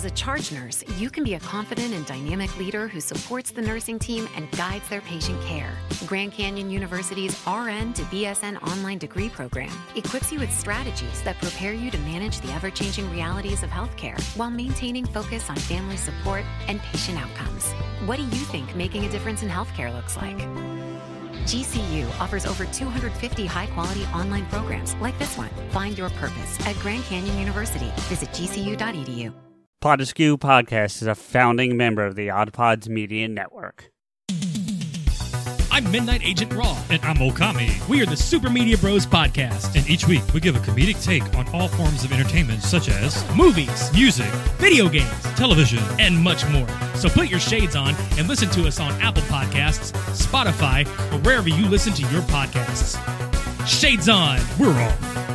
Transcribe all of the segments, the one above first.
As a charge nurse, you can be a confident and dynamic leader who supports the nursing team and guides their patient care. Grand Canyon University's RN to BSN online degree program equips you with strategies that prepare you to manage the ever changing realities of healthcare while maintaining focus on family support and patient outcomes. What do you think making a difference in healthcare looks like? GCU offers over 250 high quality online programs like this one. Find your purpose at Grand Canyon University. Visit gcu.edu. Pod Askew Podcast is a founding member of the Odd Pods Media Network. I'm Midnight Agent Raw. And I'm Okami. We are the Super Media Bros podcast. And each week we give a comedic take on all forms of entertainment, such as movies, music, video games, television, and much more. So put your shades on and listen to us on Apple Podcasts, Spotify, or wherever you listen to your podcasts. Shades on. We're on.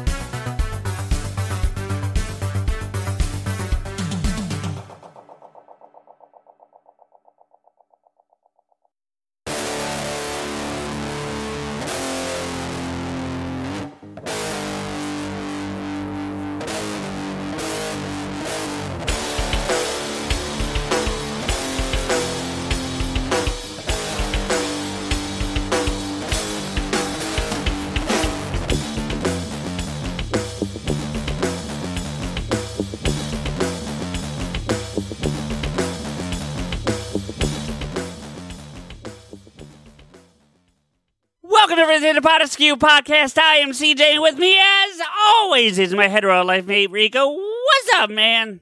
Welcome everyone to the Pod Askew Podcast. I am CJ, and with me, as always, is my hetero life mate Rico. What's up, man?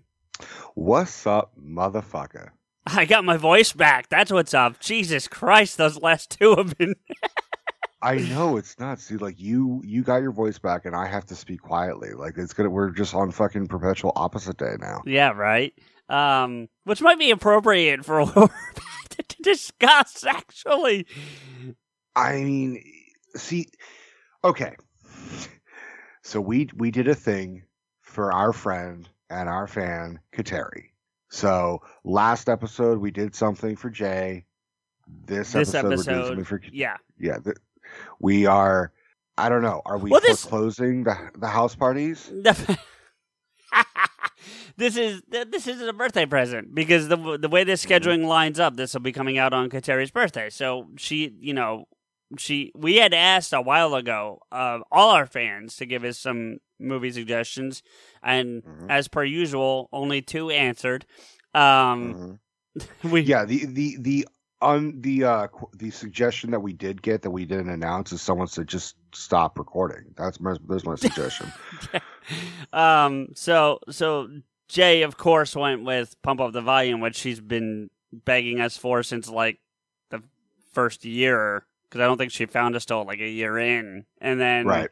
What's up, motherfucker? I got my voice back. That's what's up. Jesus Christ, those last two have been. I know it's not. See, like you, you got your voice back, and I have to speak quietly. Like it's gonna. We're just on fucking perpetual opposite day now. yeah, right. Um, which might be appropriate for what we're about to discuss, actually. I mean, see, okay. So we we did a thing for our friend and our fan Kateri. So last episode we did something for Jay. This, This episode, we're doing something for yeah. yeah. Th- we are. I don't know. Are we Well, this- foreclosing the the house parties? this is this isn't a birthday present because the the way this mm-hmm. scheduling lines up, this will be coming out on Kateri's birthday. So she, you know, she we had asked a while ago uh, all our fans to give us some movie suggestions, and Mhm. as per usual, only two answered. Um, Mhm. we Yeah, the the the on the uh the suggestion that we did get that we didn't announce is someone said just stop recording. That's my there's my suggestion. um so so Jay of course went with Pump Up the Volume, which she's been begging us for since like the first year because I don't think she found us till like a year in, and then Right.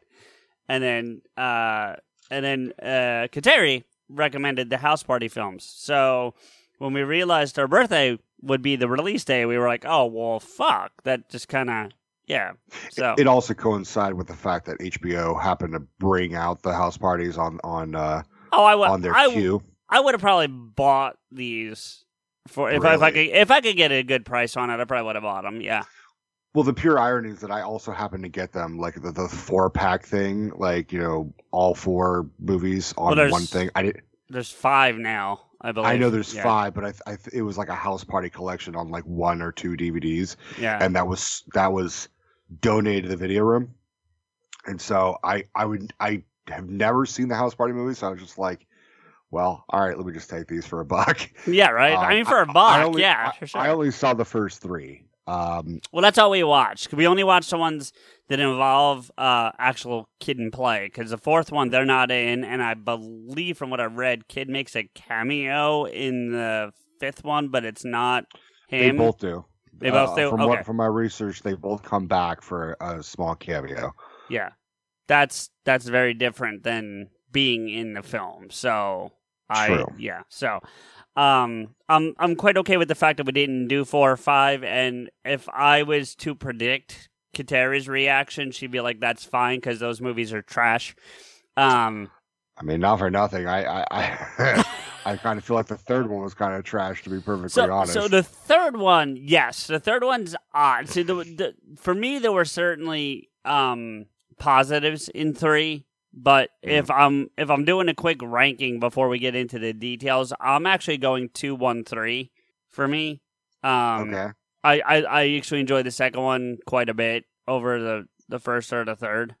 and then uh and then uh Kateri recommended the House Party films. So when we realized our birthday would be the release day, we were like, oh well, fuck, that just kind of yeah. So It also coincided with the fact that HBO happened to bring out the house parties on on uh oh, I would on their I, queue. I would have probably bought these for if I, if I could if I could get a good price on it, I probably would have bought them. Yeah, Well, the pure irony is that I also happen to get them like the, the four pack thing, like you know all four movies on Well, one thing. I did, there's five now. I believe. I know there's Yeah. five, but I, I it was like a house party collection on like one or two DVDs. Yeah, and that was that was donated to the video room and so i i would i have never seen the house party movie so i was just like well all right let me just take these for a buck yeah, right. Uh, I mean, for a buck, only- yeah, I, for sure. I only saw the first three um well, that's all we watched. We only watched the ones that involve uh, actual kid and play. Because the fourth one they're not in, and I believe from what I read, kid makes a cameo in the fifth one, but it's not him. they both do They both Uh, do? from Okay. what from my research they both come back for a small cameo Yeah, that's that's very different than being in the film. So I True. yeah. So um, I'm I'm quite okay with the fact that we didn't do four or five. And if I was to predict Kateri's reaction, she'd be like, "That's fine," because those movies are trash. Um, i mean not for nothing i i i, I kind of feel like the third one was kind of trash to be perfectly so honest so the third one, yes, the third one's odd. See, the, the for me there were certainly um positives in three. But Mm. if I'm if I'm doing a quick ranking before we get into the details, I'm actually going two one three for me. Um, okay. I, I I actually enjoyed the second one quite a bit over the the first or the third.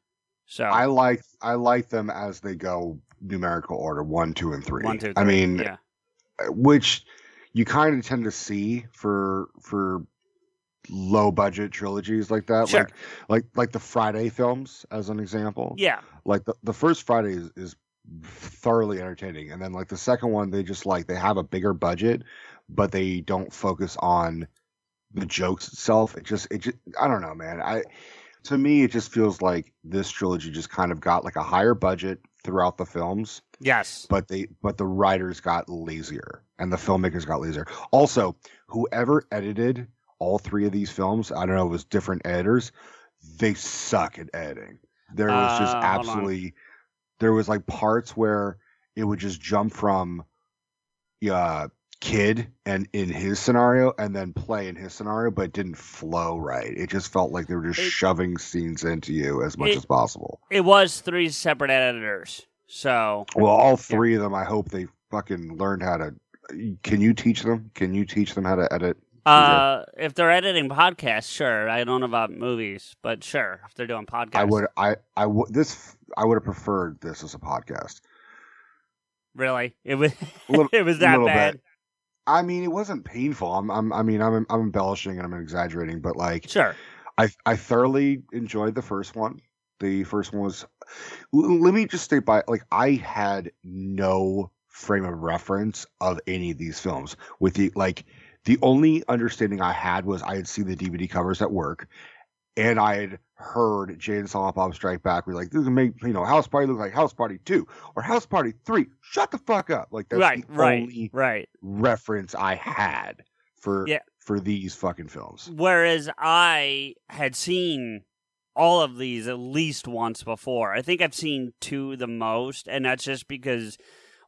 So I like I like them as they go numerical order one, two, and three. one two three. I mean, yeah, which you kind of tend to see for for low budget trilogies like that, Sure. like like like the Friday films as an example. yeah, Like the the first Friday is, is thoroughly entertaining, and then like the second one, they just like they have a bigger budget, but they don't focus on the jokes itself. It just it just I don't know, man. I to me it just feels like this trilogy just kind of got like a higher budget throughout the films yes, but they but the writers got lazier and the filmmakers got lazier. Also, whoever edited all three of these films, I don't know, it was different editors. They suck at editing. There was just Uh, hold absolutely there was like parts where it would just jump from uh kid and in his scenario and then play in his scenario but it didn't flow right it just felt like they were just It- shoving scenes into you as much It- as possible it was three separate editors. So Well, all three of them, I hope they fucking learned how to. Can you teach them? Can you teach them how to edit? Uh, if they're editing podcasts, sure. I don't know about movies, but sure, if they're doing podcasts, I would. I. I would. This. I would have preferred this as a podcast. really. It was little- it was that bad. bit. I mean, it wasn't painful. I'm. I'm. I mean, I'm. I'm embellishing and I'm exaggerating, but like, Sure. I. I thoroughly enjoyed the first one. The first one was. Let me just state by like I had no frame of reference of any of these films. With the like, the only understanding I had was I had seen the DVD covers at work, and I had heard Jay and Silent Bob Strike Back. We're like this would make you know House Party look like House Party Two or House Party Three. Shut the fuck up! Like that's right, the right, only right. reference I had for Yeah. for these fucking films. Whereas I had seen all of these at least once before. I think I've seen two the most, and that's just because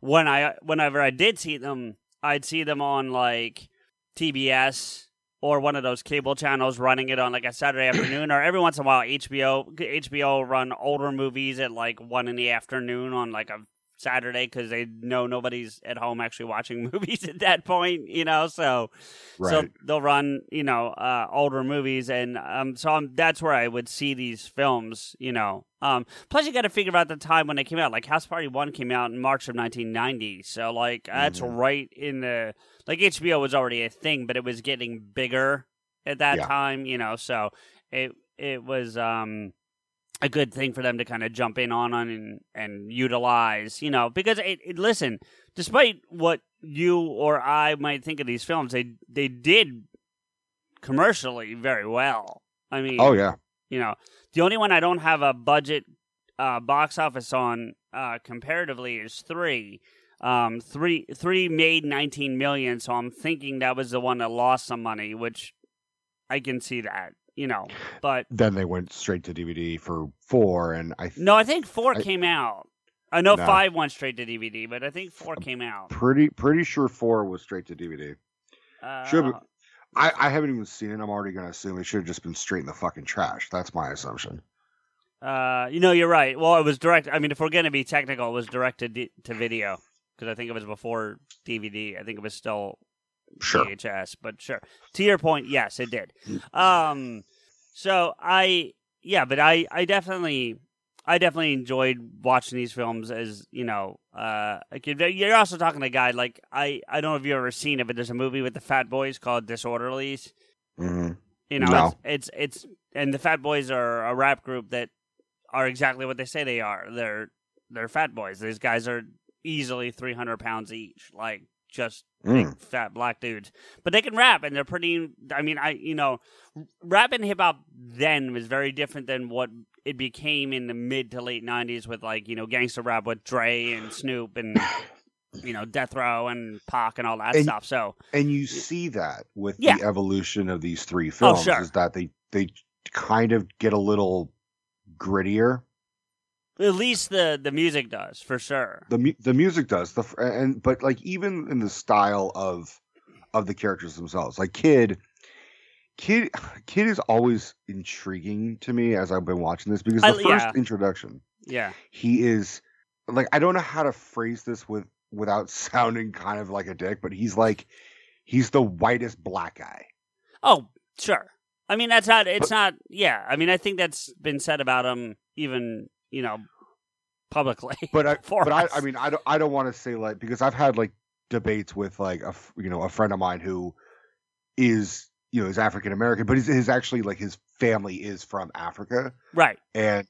when I whenever I did see them, I'd see them on like TBS or one of those cable channels running it on like a Saturday afternoon, or every once in a while HBO HBO run older movies at like one in the afternoon on like a Saturday because they know nobody's at home actually watching movies at that point, you know. So Right. so they'll run, you know, uh, older movies, and um, so I'm, that's where I would see these films, you know. Um, plus, you got to figure out the time when they came out. Like House Party One came out in March of 1990, so like that's Mhm. right in the like HBO was already a thing, but it was getting bigger at that Yeah. time, you know. So it it was um a good thing for them to kind of jump in on on and and utilize, you know, because it, it listen, despite what you or I might think of these films, they they did commercially very well. I mean, oh yeah. you know, the only one I don't have a budget uh, box office on uh, comparatively is three. Um, three three made nineteen million, so I'm thinking that was the one that lost some money, which I can see that, you know. But Then they went straight to DVD for four, and I th- no, I think four I- came out. I know No. five went straight to DVD, but I think four came out. pretty pretty sure four was straight to DVD. Uh, Should have- I, I haven't even seen it. I'm already gonna assume it should have just been straight in the fucking trash. That's my assumption. Uh, you know, you're right. Well, it was direct. I mean, if we're going to be technical, it was directed to, to video because I think it was before DVD. I think it was still Sure. VHS, but sure. To your point, yes, it did. Um, so I, yeah, but I, I definitely, I definitely enjoyed watching these films as you know, uh. You're also talking to a guy like I, I don't know if you've ever seen it, but there's a movie with the Fat Boys called Disorderlies. hmm You know, No. it's, it's it's and the Fat Boys are a rap group that are exactly what they say they are. They're they're Fat Boys. These guys are easily three hundred pounds each, like just big Mm. fat black dudes. But they can rap, and they're pretty. I mean, I you know, rap and hip hop then was very different than what it became in the mid to late nineties with like you know gangster rap with Dre and Snoop and. You know, Death Row and Pac and all that And- stuff. So, And you see that with Yeah. the evolution of these three films sure. is that they they kind of get a little grittier. At least the the music does for sure. The mu- the music does the and but like even in the style of of the characters themselves, like Kid. Kid, Kid is always intriguing to me as I've been watching this because the I- first yeah. introduction, Yeah. He is like I don't know how to phrase this with without sounding kind of like a dick, but he's like he's the whitest black guy. Oh, sure. I mean, that's not. It's not. Yeah. I mean, I think that's been said about him, even you know, publicly. But I, for but I, us. I mean, I don't, I don't want to say like because I've had like debates with like a you know, a friend of mine who is, you know, is African American, but his, his actually like his family is from Africa, right. and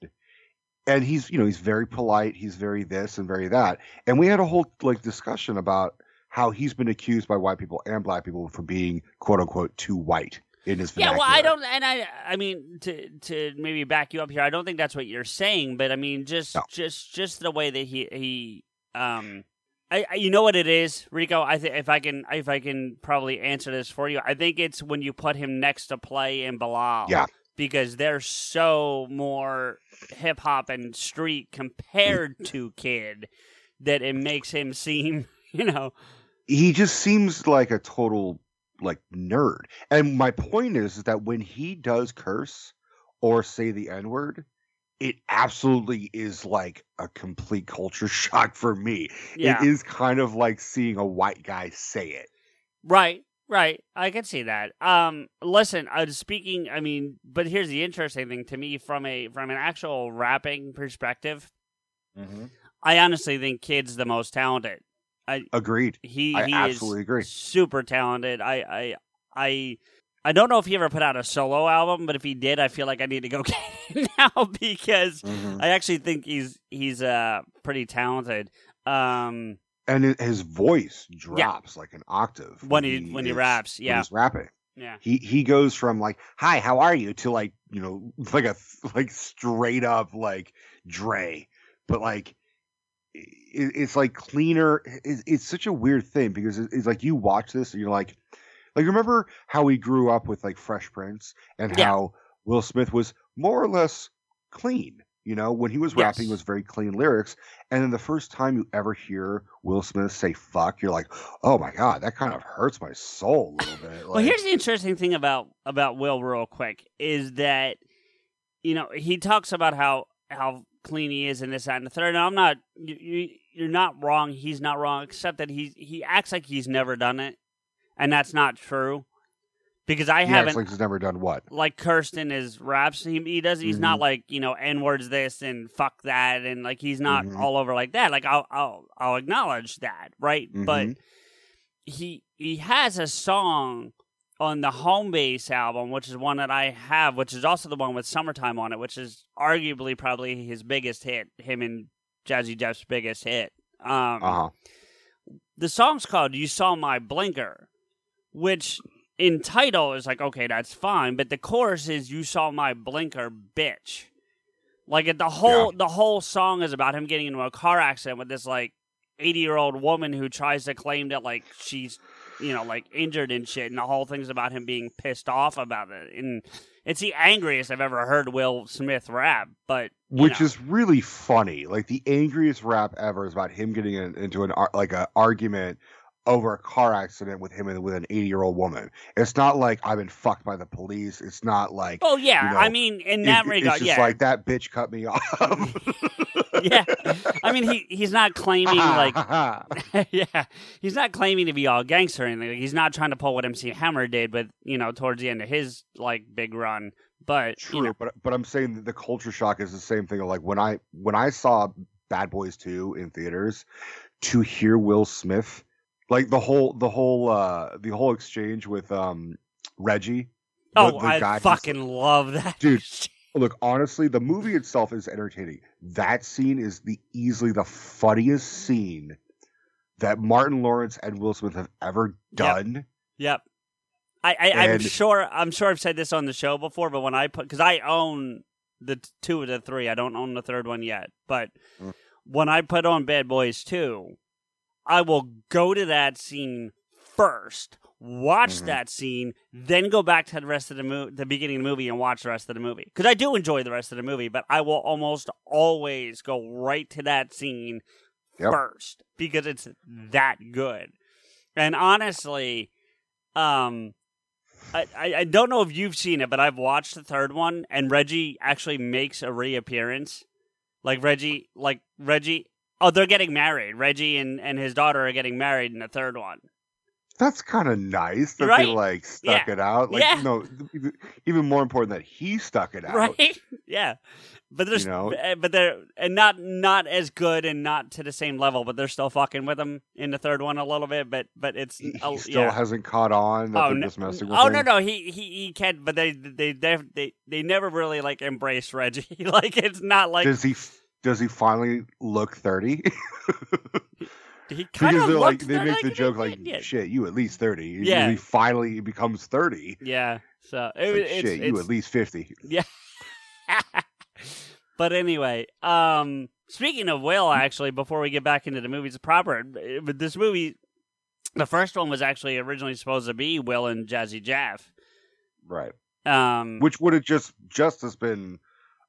and he's, you know, he's very polite, he's very this and very that, and we had a whole like discussion about how he's been accused by white people and black people for being quote unquote too white in his Yeah, well, I don't, and I, I mean, to to maybe back you up here, I don't think that's what you're saying, but I mean, just No. just just the way that he he, um, I, I you know what it is, Rico. I think if I can if I can probably answer this for you, I think it's when you put him next to Play and Bilal, Yeah. because they're so more hip hop and street compared to Kid that it makes him seem, you know, he just seems like a total like nerd. And my point is, is that when he does curse or say the N word, it absolutely is like a complete culture shock for me. yeah, It is kind of like seeing a white guy say it. Right, right. I can see that. Um, listen, uh, speaking, I mean, but here's the interesting thing to me from a from an actual rapping perspective. I honestly think Kid's the most talented. Agreed. He I he absolutely is agree. super talented. I I I. I don't know if he ever put out a solo album, but if he did, I feel like I need to go get it now because I actually think he's he's uh pretty talented. Um, And his voice drops like an octave when he when he is- raps, when yeah, he's rapping. yeah. he he goes from like hi how are you to like you know like a like straight up like dre but like it's like cleaner it's such a weird thing because it's like you watch this and you're like like remember how we grew up with like fresh prince and Yeah. how will smith was more or less clean you know when he was rapping Yes. it was very clean lyrics and then the first time you ever hear will smith say fuck you're like oh my god that kind of hurts my soul a little bit Well, like- here's the interesting thing about about Will, real quick, is that you know he talks about how how clean he is and this that and the third. And I'm not you, you you're not wrong. He's not wrong, except that he he acts like he's never done it, and that's not true. Because I He haven't like he's never done what? like cursed in his raps. He, he does. He's Mm-hmm. not like you know n words this and fuck that and like he's not Mhm. all over like that. Like I'll I'll I'll acknowledge that, right? But Mhm. he he has a song on the home base album, which is one that I have, which is also the one with summertime on it, which is arguably probably his biggest hit. Him and Jazzy Jeff's biggest hit. Um, Uh huh. the song's called "You Saw My Blinker," which in title is like okay, that's fine, but the chorus is "You Saw My Blinker, bitch." Like the whole the whole song is about him getting into a car accident with this like eighty year old woman who tries to claim that like she's you know like injured and shit, and the whole thing's about him being pissed off about it, and it's the angriest I've ever heard Will Smith rap. But Which know. is really funny. Like the angriest rap ever is about him getting in, into an like a argument over a car accident with him and with an 80 year old woman. It's not like I've been fucked by the police. It's not like oh yeah, you know, I mean in it- that it's regard, just yeah, like that bitch cut me off. yeah. I mean, he he's not claiming like yeah, he's not claiming to be all gangster or anything. Like, he's not trying to pull what MC Hammer did, but, you know towards the end of his like big run. But True, you know, but but I'm saying that the culture shock is the same thing. Like when I when I saw Bad Boys 2 in theaters, to hear Will Smith, like the whole the whole uh the whole exchange with um Reggie. the- oh, the I fucking love that, Dude. Look, honestly, the movie itself is entertaining. That scene is the easily the funniest scene that Martin Lawrence and Will Smith have ever done. Yep. I, I I'm And- sure I'm sure I've said this on the show before, but when I put because I own the two of the three, I don't own the third one yet. But Mm. when I put on Bad Boys Two, I will go to that scene first, watch Mhm. that scene, then go back to the rest of the movie, the beginning of the movie, and watch the rest of the movie because I do enjoy the rest of the movie. But I will almost always go right to that scene Yep. first because it's that good. And honestly, um, I, I I don't know if you've seen it, but I've watched the third one, and Reggie actually makes a reappearance. Like Reggie, like Reggie. Oh, they're getting married. Reggie and and his daughter are getting married in the third one. That's kind of nice that Right? they like stuck Yeah. it out. Like Yeah. no, even- more important that he stuck it out. right yeah but there's You know? eh, but they're and not not as good and not to the same level but they're still fucking with him in the third one a little bit but but it's He, he oh, still yeah. hasn't caught on that oh, they're no, oh him. no no he he he can't but they they they they, they never really like embrace reggie like it's not like does he f- does he finally look 30 he kind because of like they make the joke like idiot. shit you at least 30 Yeah. he finally becomes 30 yeah so it, like, it's, shit you it's- at least 50 Yeah. but anyway, um, speaking of Will, actually, before we get back into the movies proper, but this movie, the first one was actually originally supposed to be Will and Jazzy Jeff. right Um, which would have just just as been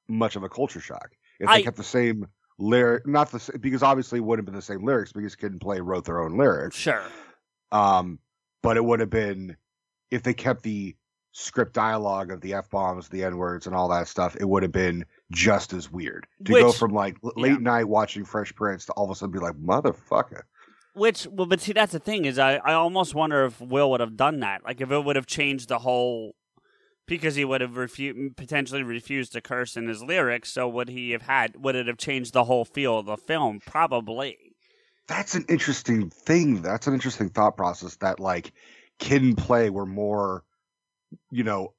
much of a culture shock if they I- kept the same lyric not the because obviously it wouldn't have been the same lyrics because Kid and Play wrote their own lyrics sure. um but it would have been if they kept the script dialogue of the f bombs the n words and all that stuff it would have been just as weird to go from like l- yeah. late night watching fresh prince to all of a sudden be like motherfucker Which, well, but see, that's the thing is, I, I almost wonder if Will would have done that. Like, if it would have changed the whole, because he would have refu- potentially refused to curse in his lyrics. So would he have had? Would it have changed the whole feel of the film? Probably. that's an interesting thing. That's an interesting thought process that like kid and play were more, you know,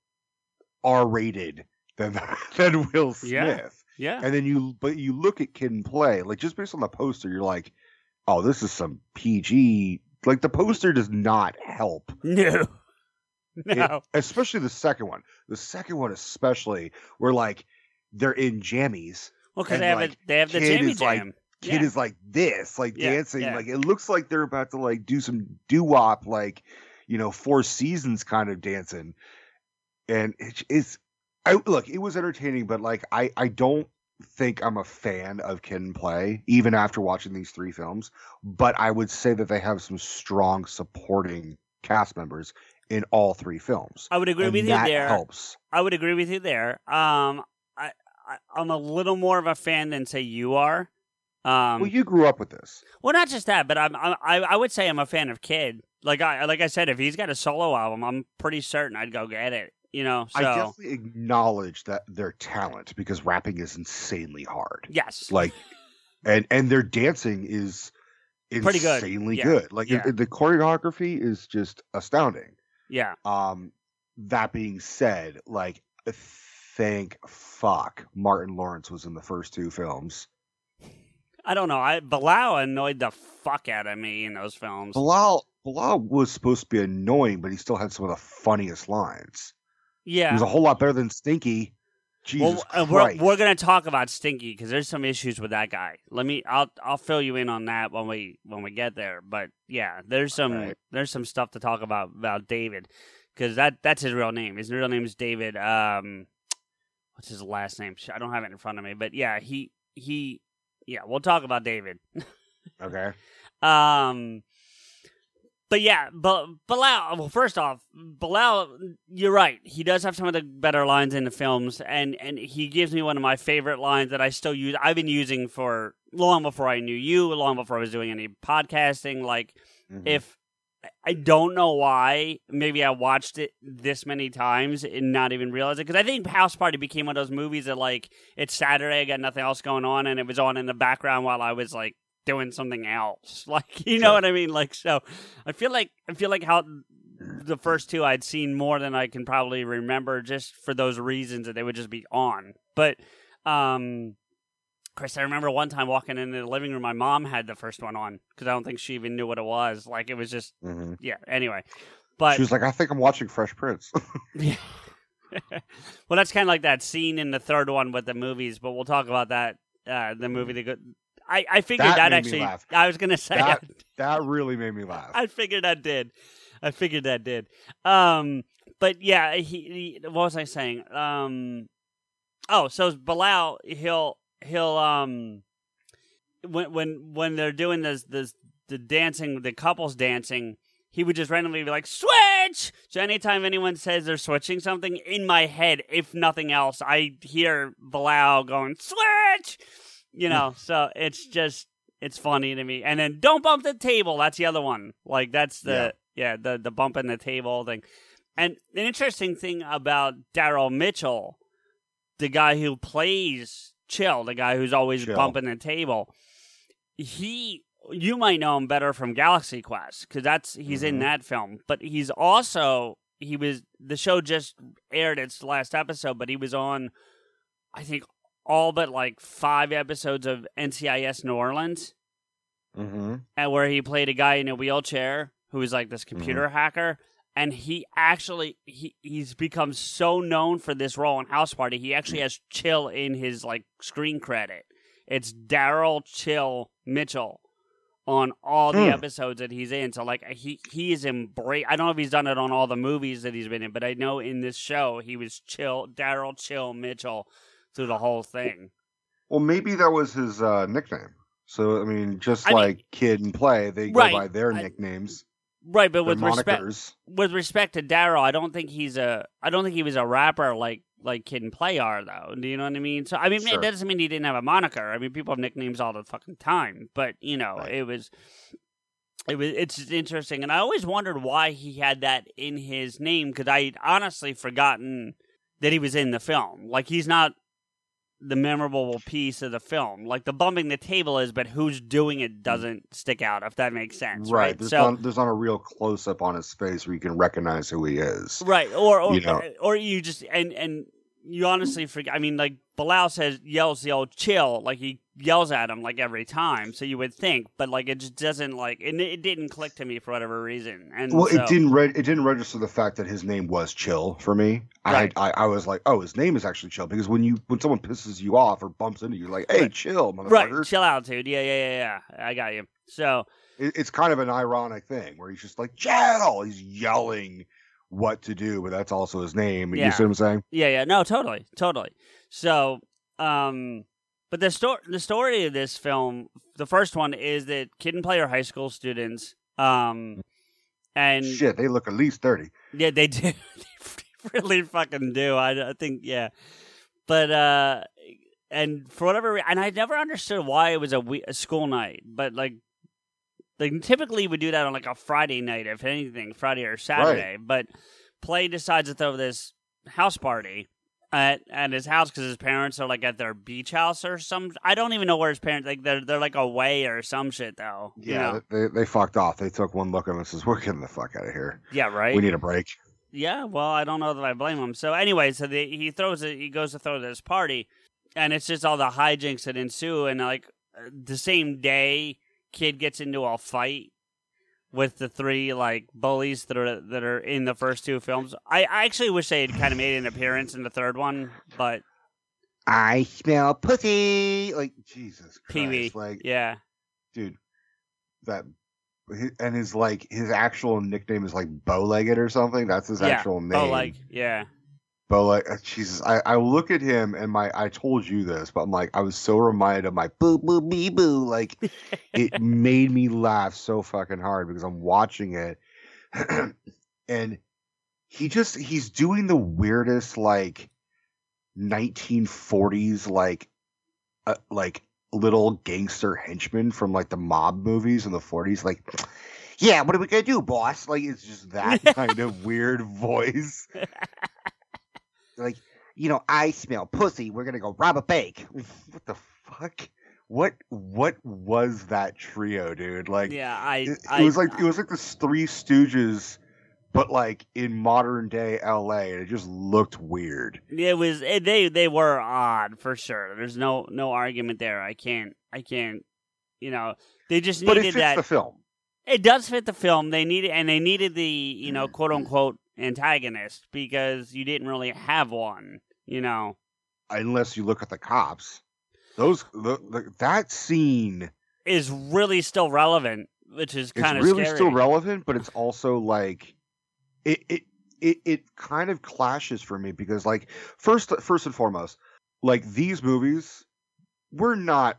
R rated than than Will Smith. Yeah. Yeah. And then you but you look at kid and play, like just based on the poster, you're like, oh, this is some PG like the poster does not help. No. It- No. especially the second one. The second one especially where like they're in jammies. Well, because they have like, it, they have the Jammy is, like, kid Yeah. is like this, like Yeah, dancing. yeah. Like it looks like they're about to like do some doo wop, like you know, Four Seasons kind of dancing. And it's I look, it was entertaining, but like I I don't think I'm a fan of Kid and Play even after watching these three films. But I would say that they have some strong supporting cast members in all three films. I would agree and with you there. helps. I would agree with you there. Um, I, I I'm a little more of a fan than say you are. Um, well, you grew up with this. well, not just that, but I'm, I'm I I would say I'm a fan of Kid. Like I like I said, if he's got a solo album, I'm pretty certain I'd go get it. You know, so I definitely acknowledge that their talent because rapping is insanely hard. yes, Like, and and their dancing is Pretty good. insanely Yeah. good. Like Yeah. the choreography is just astounding. Yeah. Um, that being said, like, thank fuck Martin Lawrence was in the first two films. I don't know. I Bilal annoyed the fuck out of me in those films. Bilal Bilal was supposed to be annoying, but he still had some of the funniest lines. Yeah, he was a whole lot better than Stinky. Jesus well, uh, we're we're gonna talk about Stinky because there's some issues with that guy. Let me, I'll I'll fill you in on that when we when we get there. But yeah, there's some Right. there's some stuff to talk about about David because that that's his real name. His real name is David. Um, what's his last name? I don't have it in front of me. But yeah, he he yeah, we'll talk about David. okay. Um, but yeah, but Bilal. Well, first off, Bilal, you're right. He does have some of the better lines in the films, and and he gives me one of my favorite lines that I still use. I've been using for long before I knew you, long before I was doing any podcasting. Like, Mhm. if I don't know why, maybe I watched it this many times and not even realize it. Because I think House Party became one of those movies that, like, it's Saturday, I got nothing else going on, and it was on in the background while I was like doing something else. Like, you know Sure. what I mean? Like, so I feel like I feel like how the first two I'd seen more than I can probably remember, just for those reasons that they would just be on. But, um. Chris, I remember one time walking into the living room, my mom had the first one on because I don't think she even knew what it was. Like it was just Mhm. yeah. Anyway, but she was like, I think I'm watching Fresh Prince. yeah. well, that's kind of like that scene in the third one with the movies, but we'll talk about that. Uh, the movie that go- I I figured That that, actually. I was gonna say that that really made me laugh. I figured that did. I figured that did. Um, but yeah, he, he. What was I saying? Um, oh, so Bilal, he'll he'll um, when when when they're doing this this the dancing, the couples dancing. He would just randomly be like, switch! So anytime anyone says they're switching something, in my head, if nothing else, I hear Bilal going, switch! You know, so it's just it's funny to me. And then don't bump the table. That's the other one. Like that's the yeah, the the bump in the table thing. And an interesting thing about Daryl Mitchell, the guy who plays Chill, the guy who's always Chill. bumping the table, he you might know him better from Galaxy Quest because that's he's in Mhm. that film, but he's also he was the show just aired its last episode, but he was on I think all but like five episodes of NCIS New Orleans, Mm-hmm. and where he played a guy in a wheelchair who was like this computer hacker. And he actually he he's become so known for this role in House Party. He actually has Chill in his like screen credit. It's Daryl Chill Mitchell on all the Hmm. episodes that he's in. So like he he is embrace. I don't know if he's done it on all the movies that he's been in, but I know in this show he was Chill Daryl Chill Mitchell through the whole thing. Well, maybe that was his uh, nickname. So I mean, just I mean- like Kid and Play, they go by their I- nicknames, Right, but with respect with respect to Daryl, I don't think he's a I don't think he was a rapper like like Kid and Play are though. Do you know what I mean? So I mean Sure. that doesn't mean he didn't have a moniker. I mean people have nicknames all the fucking time. But you know, Right. it was it was it's interesting and I always wondered why he had that in his name because I'd honestly forgotten that he was in the film. Like he's not the memorable piece of the film. Like the bumping the table is, but who's doing it doesn't stick out. If that makes sense, Right. right? There's, so not, there's not a real close up on his face where you can recognize who he is. Right, or or, You know. or you just and and you honestly forget. I mean, like Bilal says, yells the old chill, like he yells at him like every time. So you would think, but like it just doesn't like it. It didn't click to me for whatever reason. And Well, so- it didn't. Re- it didn't register the fact that his name was Chill for me. Right. I, I I was like, oh, his name is actually Chill because when you when someone pisses you off or bumps into you, like, hey, Right. chill, Right, motherfucker. chill out, dude. Yeah, yeah, yeah, yeah. I got you. So It, it's kind of an ironic thing where he's just like, chill. He's yelling what to do, but that's also his name. Yeah. You see what I'm saying? Yeah, yeah, no, totally, totally. So, um, but the story, the story of this film, the first one is that Kid and Play are high school students, um, and Shit, they look at least thirty. yeah, they do, they really fucking do. I, I think, yeah, but uh, and for whatever, re- and I never understood why it was a, we- a school night, but like. They typically would do that on like a Friday night, if anything, Friday or Saturday. But Play decides to throw this house party at at his house because his parents are like at their beach house or some. I don't even know where his parents like they're they're like away or some shit though. you Yeah, know? they they fucked off. They took one look at him and says, "We're getting the fuck out of here. yeah, right. We need a break." Yeah, well, I don't know that I blame him. So anyway, so the, he throws it. He goes to throw this party, and it's just all the hijinks that ensue. And like the same day, kid gets into a fight with the three like bullies that are that are in the first two films. I, I actually wish they had kind of made an appearance in the third one, but I smell pussy. Like Jesus Christ. Pee Wee, like yeah, dude, that and his like his actual nickname is like Bowlegged or something. That's his yeah, actual name. Oh, like yeah, Bowleg. like Jesus, I I look at him and my I told you this, but I'm like I was so reminded of my boo boo bee boo. Like it made me laugh so fucking hard because I'm watching it, and he just he's doing the weirdest like 1940s like uh, like little gangster henchman from like the mob movies in the 40s like yeah what are we gonna do boss like it's just that kind of weird voice like you know i smell pussy we're gonna go rob a bank what the fuck what what was that trio dude like yeah. I it, it I was like it was like the Three Stooges, but like in modern day L.A. and it just looked weird. It was it, they they were odd for sure. There's no no argument there. I can't I can't you know they just But needed it fits that. the film. it does fit the film. They needed and they needed the you know quote unquote antagonist because you didn't really have one. You know. Unless you look at the cops, those the, the, that scene Is really still relevant, which is kind of really scary. still relevant, but it's also like it it it it kind of clashes for me because like first first and foremost, like these movies, we're not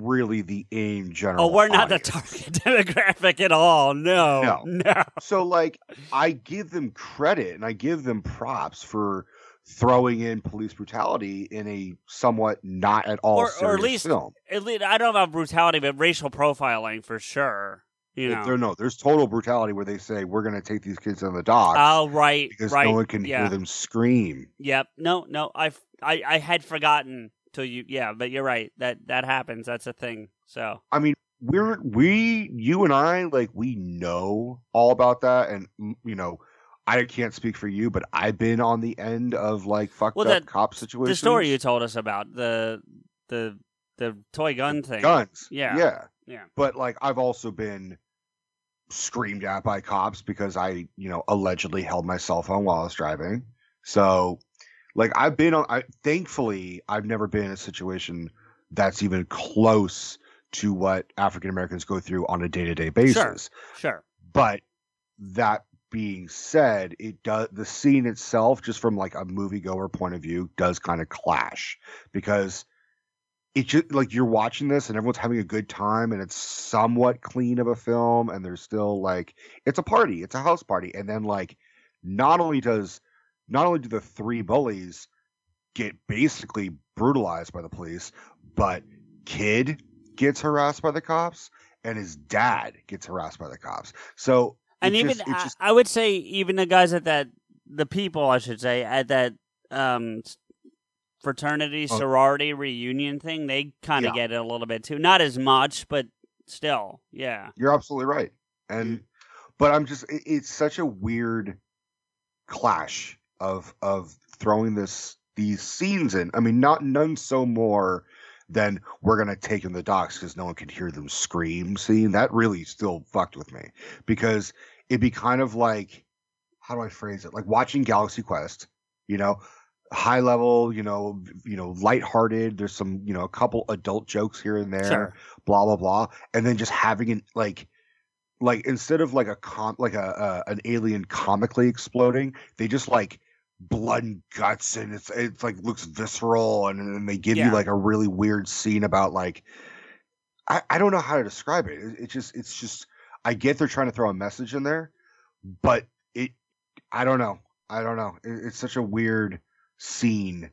really the aim general. Oh, we're not the target demographic at all. No, No. no. so like I give them credit and I give them props for throwing in police brutality in a somewhat not at all Or- or at serious least- film. At least, I don't know about brutality, but racial profiling for sure. You know. There, no, there's total brutality where they say we're going to take these kids on the dock Oh right, because right. no one can yeah. hear them scream. Yep. No, no. I, I, I had forgotten till you. Yeah, but you're right. That that happens. That's a thing. So I mean, we're we you and I like we know all about that, and you know, I can't speak for you, but I've been on the end of like fucked Well, up that- cop situations. the story you told us about the the the toy gun thing. guns, Yeah. yeah, Yeah. But like, I've also been screamed at by cops because I, you know, allegedly held my cell phone while I was driving. So, like, I've been on. I thankfully I've never been in a situation that's even close to what African Americans go through on a day to day basis. Sure. Sure. But that being said, it does the scene itself, just from like a moviegoer point of view, does kind of clash because it just like you're watching this and everyone's having a good time and it's somewhat clean of a film and there's still like it's a party, it's a house party, and then like not only does not only do the three bullies get basically brutalized by the police, but kid gets harassed by the cops and his dad gets harassed by the cops. So And even just- I, just- I would say even the guys at that the people I should say at that um fraternity Oh. sorority reunion thing they kind of Yeah. get it a little bit too. Not as much, but still, yeah. You're absolutely right. And but I'm just it, it's such a weird clash of of throwing this these scenes in. I mean, not none so more than we're gonna take in the docks because no one can hear them scream scene. That really still fucked with me because it'd be kind of like how do I phrase it? Like watching Galaxy Quest, you know, high level, you know, you know, lighthearted. There's some, you know, a couple adult jokes here and there Sure. blah blah blah and then just having it like like instead of like a com like a, a an alien comically exploding they just like blood and guts and it's it's like looks visceral and then they give Yeah. you like a really weird scene about like I, I don't know how to describe it. it it's just it's just i get they're trying to throw a message in there but it i don't know i don't know it, it's such a weird scene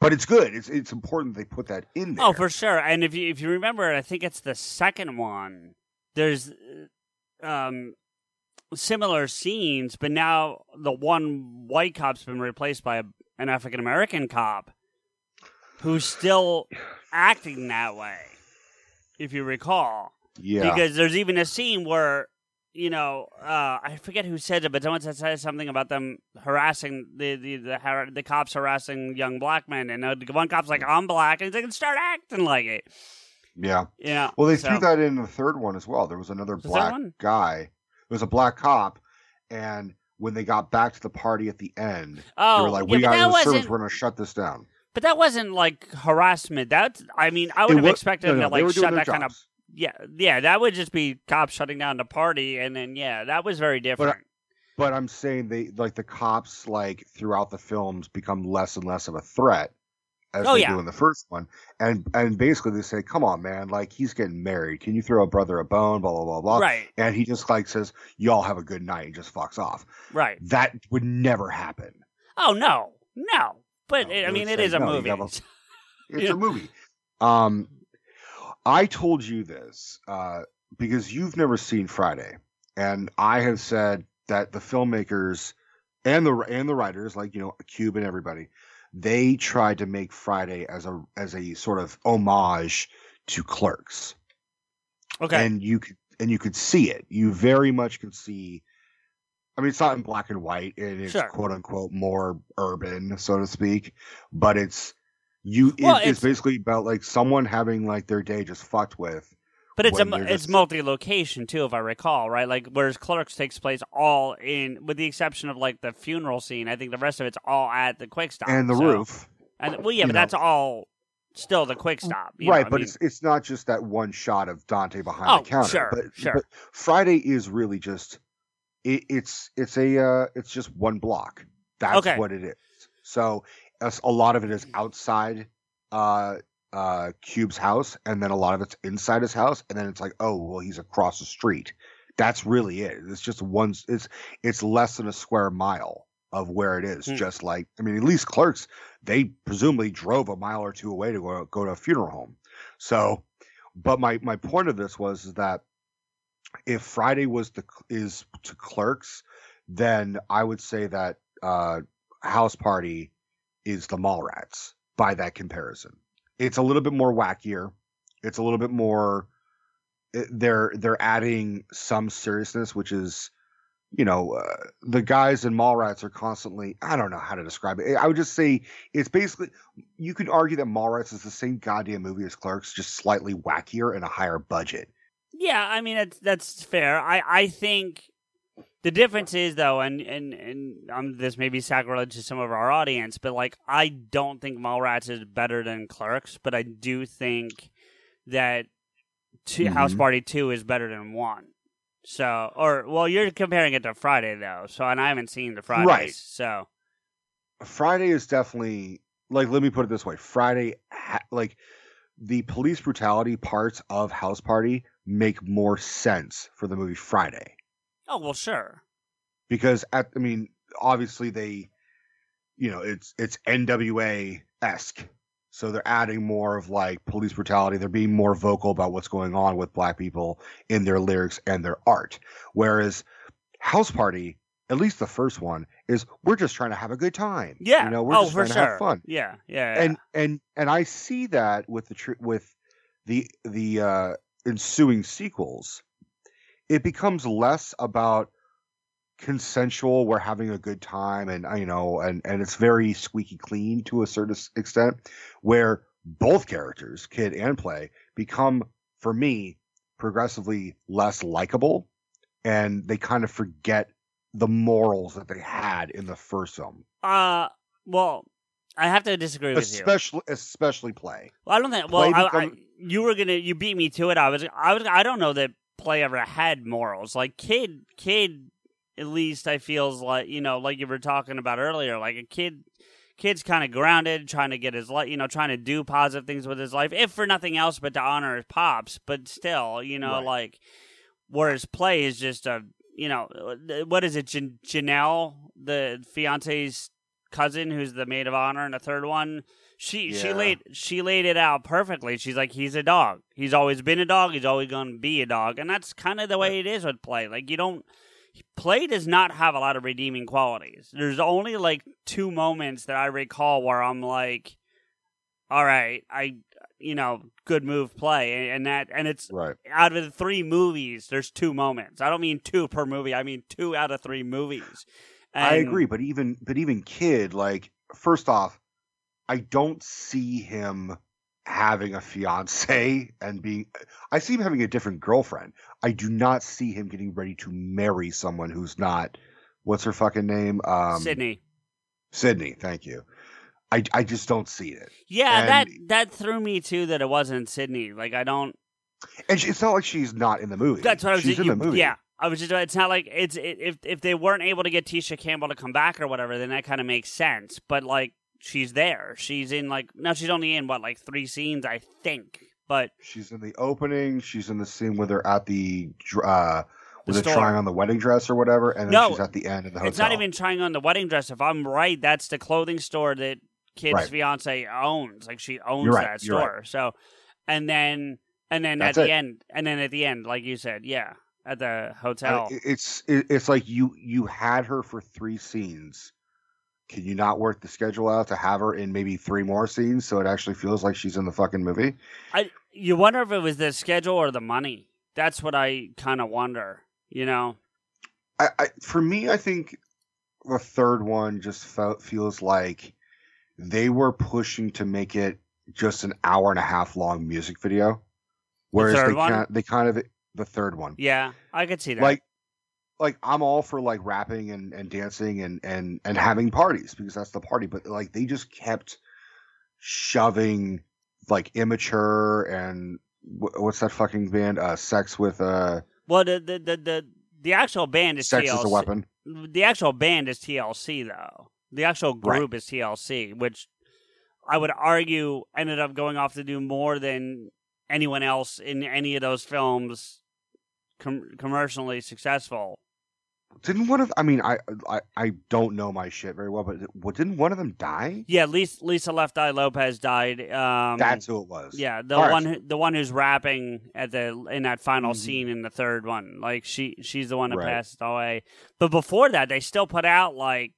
but it's good it's it's important they put that in there Oh, for sure. And if you if you remember, I think it's the second one. There's uh, um similar scenes, but now the one white cop's been replaced by a, an African American cop who's still acting that way. If you recall, yeah because there's even a scene where you know uh, I forget who said it, but someone said something about them harassing the the the, har- the cops harassing young black men, and uh, one cop's like, "I'm black," and he's like, "Start acting like it." yeah Yeah. Well, they so- threw that in the third one as well. There was another The third black guy. There was a black cop, and when they got back to the party at the end, Oh, they were oh, like, yeah, "We but got that the servants. wasn't. We're going to shut this down." But that wasn't like harassment. That I mean, I would It have wa- expected no, them no, to like shut their that kind of. Yeah, yeah, that would just be cops shutting down the party, and then yeah, that was very different. But I'm saying they like the cops like throughout the films become less and less of a threat as Oh, they yeah. do in the first one, and and basically they say, "Come on, man! Like he's getting married. Can you throw a brother a bone?" Blah blah blah blah. right, And he just like says, "Y'all have a good night," and just fucks off. right. That would never happen. Oh no, no. But No, it, I mean, it say, is a "No, movie. a- It's Yeah. a movie. Um, I told you this uh, because you've never seen Friday, and I have said that the filmmakers and the and the writers, like you know, Cube and everybody, they tried to make Friday as a as a sort of homage to Clerks, okay. and you could and you could see it. You very much could see. I mean, it's not in black and white, and it's Sure. quote unquote more urban, so to speak. But it's you. Well, it- it's, it's- basically about like someone having like their day just fucked with. But it's a when it's multi-location too, if I recall, right? Like whereas Clerks takes place all in, with the exception of like the funeral scene. I think the rest of it's all at the quick stop and the so- roof, And well, yeah, you but know. that's all still the quick stop, you know, right? I but mean- it's it's not just that one shot of Dante behind Oh, the counter. sure, but, sure. but Friday is really just it, it's it's a uh, it's just one block. That's Okay. what it is. So as a lot of it is outside uh uh Cube's house, and then a lot of it's inside his house, and then it's like, oh well, he's across the street. That's really it. It's just one. It's it's less than a square mile of where it is. Hmm. Just like I mean, at least clerks, they presumably drove a mile or two away to go, go to a funeral home. So, but my my point of this was is that if Friday was the is to clerks, then I would say that uh, House Party is the Mallrats by that comparison. It's a little bit more wackier. It's a little bit more. it- They're they're adding some seriousness, which is, you know, uh, the guys in Mallrats are constantly. I don't know how to describe it. I would just say it's basically. You could argue that Mallrats is the same goddamn movie as Clerks, just slightly wackier and a higher budget. Yeah, I mean that's that's fair. I I think the difference is though, and and and um, this may be sacrilege to some of our audience, but like I don't think Mallrats is better than Clerks, but I do think that two, House Mhm. Party Two is better than one. So, or well, you're comparing it to Friday though, so and I haven't seen the Fridays, Right. so Friday is definitely like let me put it this way. Friday ha- like the police brutality parts of House Party make more sense for the movie Friday oh well, sure, because at I mean obviously they you know it's it's NWA esque so they're adding more of like police brutality. They're being more vocal about what's going on with black people in their lyrics and their art. Whereas House Party at least the first one is we're just trying to have a good time. Yeah, you know we're oh just trying to have fun. Yeah, yeah, yeah. and and and I see that with the tr- with the the uh, ensuing sequels, it becomes less about consensual. We're having a good time, and uh, you know, and and it's very squeaky clean to a certain extent, where both characters, kid and play, become for me progressively less likable, and they kind of forget the morals that they had in the first film, uh, well, I have to disagree with you. especially especially play. Well, I don't think. Well, I, I, you were gonna. You beat me to it. I was. I was. I don't know that play ever had morals. Like kid, kid. At least I feels like you know, like you were talking about earlier. Like a kid, kid's kind of grounded, trying to get his life. You know, trying to do positive things with his life, if for nothing else but to honor his pops. But still, you know, Right. like whereas play is just a. You know, uh, what is it? Jan- Janelle, the fiance's cousin, who's the maid of honor and the third one she she laid she laid it out perfectly. She's like, he's a dog. He's always been a dog. He's always going to be a dog, and that's kind of the way it is with play. Like you don't play does not have a lot of redeeming qualities. There's only like two moments that I recall where I'm like, all right, I you know, good move play, and that and it's Right. out of the three movies, there's two moments. I don't mean two per movie. I mean two out of three movies. I agree, but even but even kid, like first off, I don't see him having a fiance and being I see him having a different girlfriend. I do not see him getting ready to marry someone who's not what's her fucking name? Um Sydney. Sydney, thank you. I I just don't see it. Yeah, And- that that threw me too. That it wasn't Sydney. Like I don't. And she, it's not like she's not in the movie. That's what I was. She's in you- the movie. Yeah, I was just. It's not like it's it, if if they weren't able to get Tisha Campbell to come back or whatever, then that kind of makes sense. But like she's there. She's in like no, she's only in what like three scenes, I think. But She's in the opening. She's in the scene where they're at the uh The where trying on the wedding dress or whatever, and then No, she's at the end of the hotel. it's not even trying on the wedding dress. If I'm right, that's the clothing store that kid's Right. fiance owns. Like she owns right, that store. So, and then and then That's at it. the end, and then at the end, like you said, yeah, at the hotel. it's it's like you you had her for three scenes. Can you not work the schedule out to have her in maybe three more scenes so it actually feels like she's in the fucking movie? I you wonder if it was the schedule or the money. That's what I kind of wonder. You know, I, I for me, I think the third one just felt feels like they were pushing to make it just an hour and a half long music video, whereas third they kind they kind of the third one. yeah, I could see that. like like I'm all for like rapping and, and dancing and, and and having parties because that's the party, but like they just kept shoving like immature and wh- what's that fucking band? Uh, sex with uh, well, the the the the, the actual band is sex TLC. is a weapon. The actual band is TLC though. The actual Right. group is TLC, which I would argue ended up going off to do more than anyone else in any of those films com- commercially successful Didn't one of I mean I I, I don't know my shit very well, but what didn't one of them die? Yeah, Lisa, Lisa Left Eye Lopez died. Um, That's who it was. yeah, the All right. one who, the one who's rapping at the in that final Mhm. scene in the third one. Like she she's the one that Right. passed away. But before that, they still put out like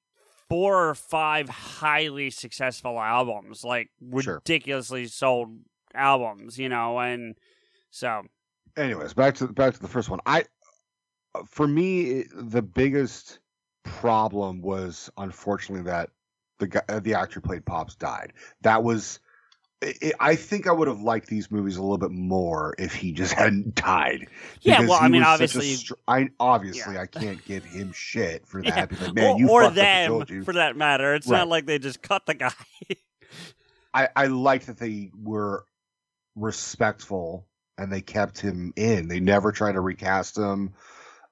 four or five highly successful albums, like Sure. ridiculously sold albums. You know, and so anyways, back to back to the first one. I for me the biggest problem was unfortunately that the guy, uh, the actor who played Pops died. That was I I think I would have liked these movies a little bit more if he just hadn't died. Yeah, well, I mean, was such a obviously- str- I obviously Yeah. I can't give him shit for Yeah. that. Because man, or, you or fucked up and them for that matter. It's Right. not like they just cut the guy. I, I like that they were respectful and they kept him in. They never tried to recast him.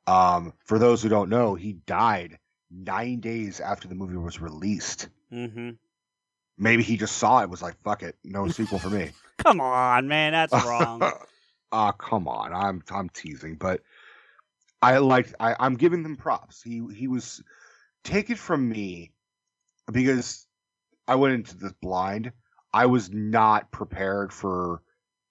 Um, for those who don't know, he died nine days after the movie was released. hmm Maybe he just saw it was like, fuck it, no sequel for me. Come on, man, that's wrong. Ah, come on. I'm I'm teasing, but I like I, I'm giving them props. He he was take it from me because I went into this blind. I was not prepared for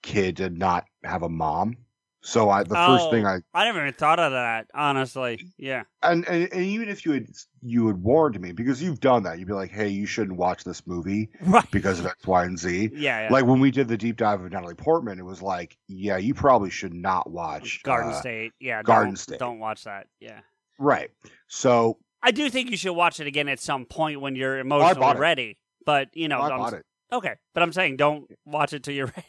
kid to not have a mom. So I the first thing Oh, I I never even thought of that. Honestly, yeah. and, and and even if you had you had warned me because you've done that, you'd be like, hey, you shouldn't watch this movie Right. because of X, Y, and Z. Yeah, yeah. Like when we did the deep dive of Natalie Portman, it was like, yeah, you probably should not watch Garden uh, State. Yeah. Garden don't, State. Don't watch that. Yeah. Right. So I do think you should watch it again at some point when you're Oh, I emotionally ready. But you know, I I'm- bought it. okay. But I'm saying don't watch it till you're ready.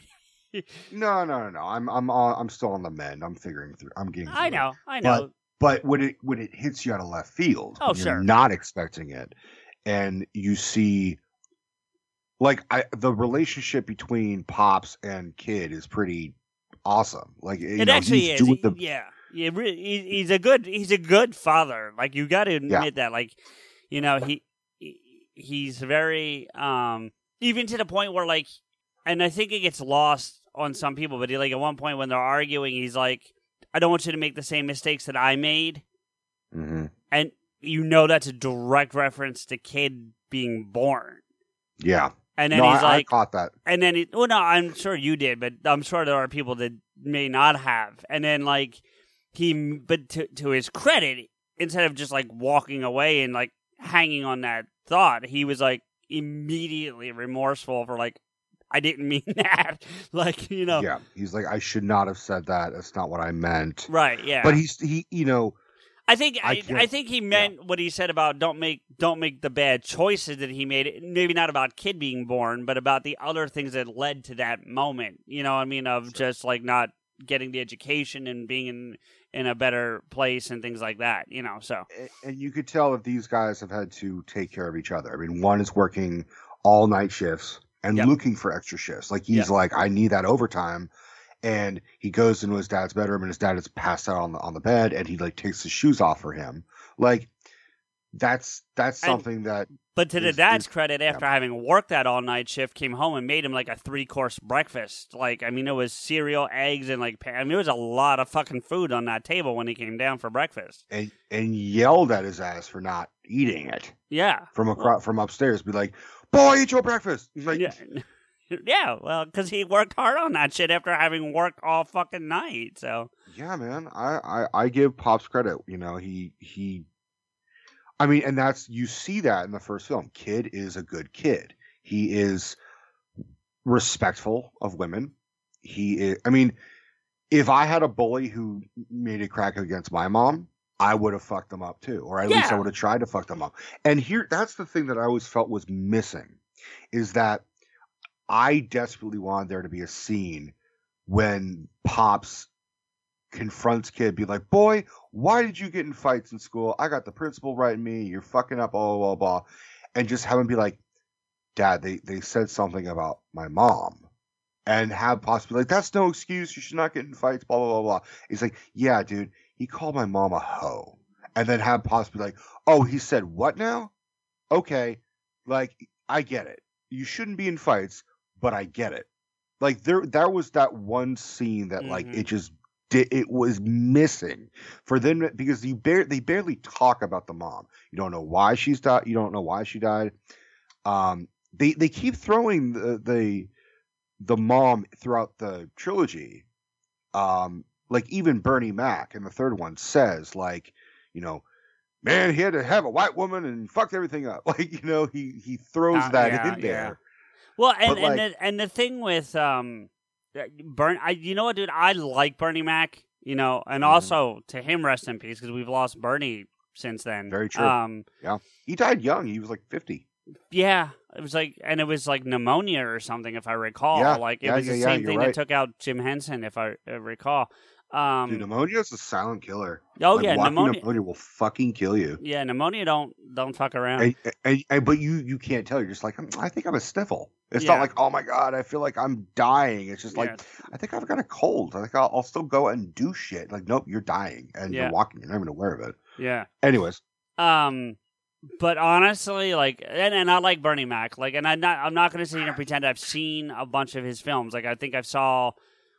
No, no, no, no. I'm I'm on, I'm still on the mend. I'm figuring through. I'm getting. I it. know. I know. But when it when it hits you out of left field, Oh, sure. you're not expecting it, and you see, like I the relationship between pops and kid is pretty awesome. Like you it know, actually he's is. He- the yeah. Yeah. He's a good. He's a good father. Like you got to admit Yeah. that. Like, you know, he he's very um even to the point where like, and I think it gets lost on some people. But he, like at one point when they're arguing, he's like, "I don't want you to make the same mistakes that I made." Mhm. and you know that's a direct reference to kid being born. yeah. And then no, he's I, like, I caught that. and then he, well, no, I'm sure you did, but I'm sure there are people that may not have. And then like he, but to to his credit, instead of just like walking away and like hanging on that thought, he was like immediately remorseful for like, I didn't mean that, like you know, Yeah. He's like, I should not have said that. That's not what I meant. right? Yeah, But he's he, you know, I think I I, I think he meant what he said about don't make don't make the bad choices that he made. Maybe not about kid being born, but about the other things that led to that moment. You know, I mean, of just like not getting the education and being in in a better place and things like that. You know, so a- and you could tell that these guys have had to take care of each other. I mean, one is working all night shifts and Yep. looking for extra shifts. Like he's Yep. like, I need that overtime. And he goes into his dad's bedroom and his dad is passed out on the on the bed and he like takes his shoes off for him. Like that's that's And- something that But to the dad's is- credit, after having worked that all night shift, came home and made him like a three course breakfast. Like, I mean, it was cereal, eggs, and like, I mean, it was a lot of fucking food on that table when he came down for breakfast. and and yelled at his ass for not eating it Yeah. from across from upstairs. Be like, boy, eat your breakfast. He's like, Yeah. Yeah, well, because he worked hard on that shit after having worked all fucking night. So, Yeah, man. I, I I give Pops credit. You know, he he. I mean, and that's you see that in the first film. Kid is a good kid. He is respectful of women. He is. I mean, if I had a bully who made a crack against my mom, I would have fucked them up too, or at least I would have tried to fuck them up. And here, that's the thing that I always felt was missing, is that I desperately wanted there to be a scene when Pops confronts kid, be like, "Boy, why did you get in fights in school? I got the principal writing me. You're fucking up, blah blah blah,", blah. and just have him be like, "Dad, they they said something about my mom." And have possibly like, that's no excuse. You should not get in fights, blah, blah, blah, blah. He's like, yeah, dude, he called my mom a hoe. And then have possibly like, oh, he said what now? Okay. Like, I get it. You shouldn't be in fights, but I get it. Like, there, that was that one scene that, like, Mhm. it just di- it was missing for them because you bar- they barely talk about the mom. You don't know why she's died. You don't know why she died. Um, they they keep throwing the the, the mom throughout the trilogy. Um, like even Bernie Mac in the third one says like, you know, man, he had to have a white woman and fucked everything up. Like you know, he he throws Uh, that yeah, in yeah. there. Well, and But, and the, and the thing with um, Burn, I you know what, dude, I like Bernie Mac, you know, and Mhm. also to him, rest in peace, because we've lost Bernie since then. Very true. Um, yeah, He died young. He was like fifty. Yeah, it was like, and it was like pneumonia or something, if I recall. Yeah, like it yeah, was yeah, the same thing right. that took out Jim Henson, if I uh, recall. Um, Dude, pneumonia is a silent killer. oh Like, yeah, pneumonia. pneumonia will fucking kill you. Yeah, pneumonia don't don't fuck around. But you you can't tell. You're just like "Mm, I think I'm a sniffle. It's Yeah. not like oh my god, I feel like I'm dying. It's just like Yeah. I think I've got a cold. I think I'll, I'll still go and do shit. Like nope, you're dying and Yeah. you're walking. You're not even aware of it. yeah. Anyways, Um, but honestly, like, and, and I like Bernie Mac. Like, and I'm not, I'm not going to sit here and pretend I've seen a bunch of his films. Like, I think I saw,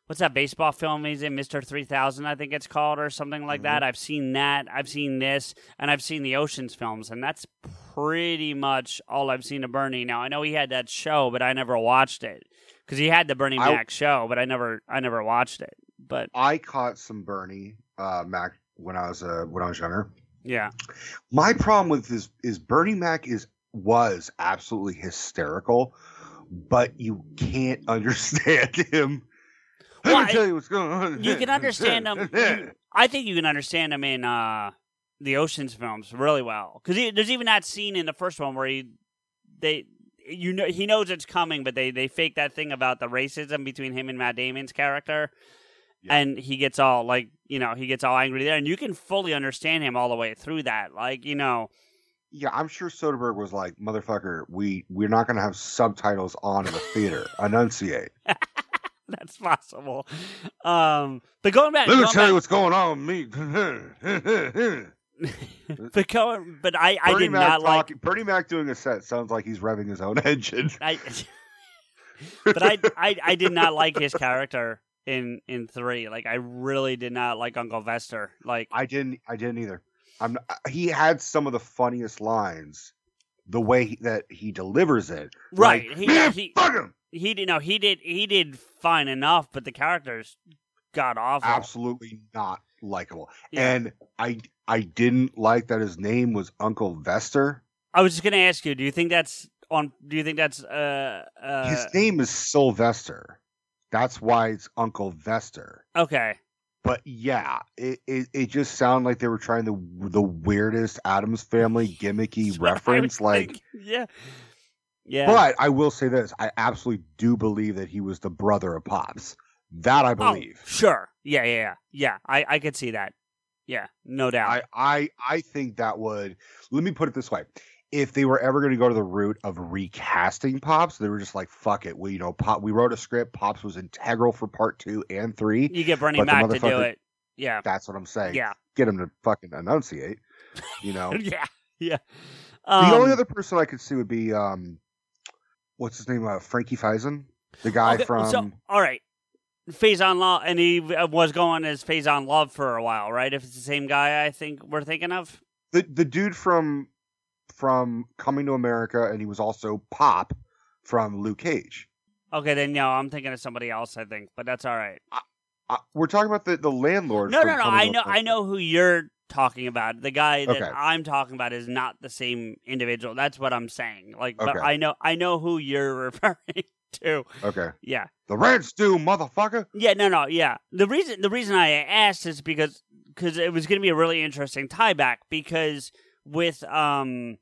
what's that baseball film he's in, Mister Three Thousand, I think it's called, or something like that. I've seen that. I've seen this, and I've seen the Ocean's films, and that's pretty much all I've seen of Bernie. Now, I know he had that show, but I never watched it because he had the Bernie I- Mac show, but I never, I never watched it. But I caught some Bernie uh, Mac when I was uh, when I was younger. Yeah, My problem with this is Bernie Mac is was absolutely hysterical, but you can't understand him. Let Well, me tell you what's going on. you can understand him. you- I think you can understand him in uh, the Ocean's films really well because there's even that scene in the first one where he they you know he knows it's coming, but they they fake that thing about the racism between him and Matt Damon's character. Yeah. And he gets all like, you know, he gets all angry there, and you can fully understand him all the way through that. Like, you know, Yeah, I'm sure Soderbergh was like, "Motherfucker, we we're not gonna have subtitles on in the theater. Enunciate. that's possible. Um, but going back, Let me going tell back- you what's going on with me." but going, but I, I Bernie did Mac not like Bernie Mac doing a set sounds like he's revving his own engine. I, but I, I, I did not like his character in in three. Like, I really did not like Uncle Vester. Like, I didn't. I didn't either. I'm. He had some of the funniest lines. The way he, that he delivers it, Right, Like, he- Man, he- fuck him. he did no, he did he did fine enough, but the characters got awful. Absolutely not likable. Yeah. And I, I didn't like that his name was Uncle Vester. I was just gonna ask you, do you think that's on? Do you think that's uh uh His name is Sylvester. That's why it's Uncle Vester. okay? But yeah, it, it, it just sounded like they were trying the the weirdest Addams Family gimmicky That's what I reference. Like, thinking. yeah, yeah. but I will say this: I absolutely do believe that he was the brother of Pops. That I Oh, believe. sure. Yeah, yeah, yeah. Yeah, I I could see that. Yeah, no doubt. I, I I think that would. Let me put it this way: if they were ever going to go to the route of recasting Pops, they were just like, "Fuck it." We you know, Pop. We wrote a script. Pops was integral for part two and three. you get Bernie Mac to do it. Yeah, That's what I'm saying. yeah, Get him to fucking enunciate. You know. yeah, yeah. the only Um, other person I could see would be um, what's his name? Uh, Frankie Faison, the guy okay, from. So, all right, Faizon Love, and he uh, was going as Faizon Love for a while, right? If it's the same guy, I think we're thinking of. the the dude from from Coming to America, and he was also Pop from Luke Cage. Okay, then no, I'm thinking of somebody else. I think, but that's all right. Uh, we're talking about the the landlord. No, no, no. I know, I know who you're talking about. The guy that Okay. I'm talking about is not the same individual. That's what I'm saying. Like, but I know, I know who you're referring to. Okay, Yeah, the red stew, motherfucker. yeah, no, no, yeah. The reason, the reason I asked is because because it was going to be a really interesting tie back because with um.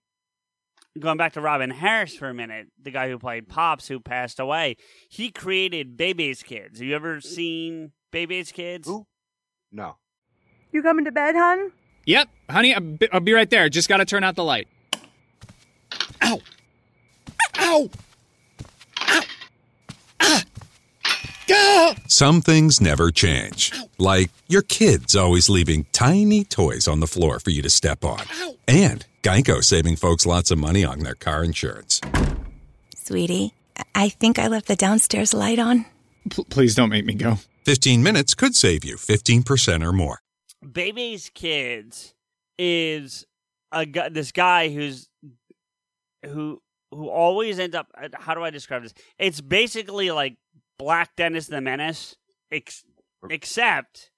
Going back to Robin Harris for a minute, the guy who played Pops, who passed away, he created Bebe's Kids. Have you ever seen Bebe's Kids? Who? No. You coming to bed, hon? Yep, honey, I'll be, I'll be right there. Just gotta turn out the light. Ow! Ow! Ow! Ah! Gah! Some things never change. Like your kids always leaving tiny toys on the floor for you to step on. And Geico saving folks lots of money on their car insurance. Sweetie, I think I left the downstairs light on. P- please don't make me go. 15 minutes could save you 15% or more. Bebe's Kids is a gu- this guy who's who who always end up. How do I describe this? It's basically like Black Dennis the Menace, ex- except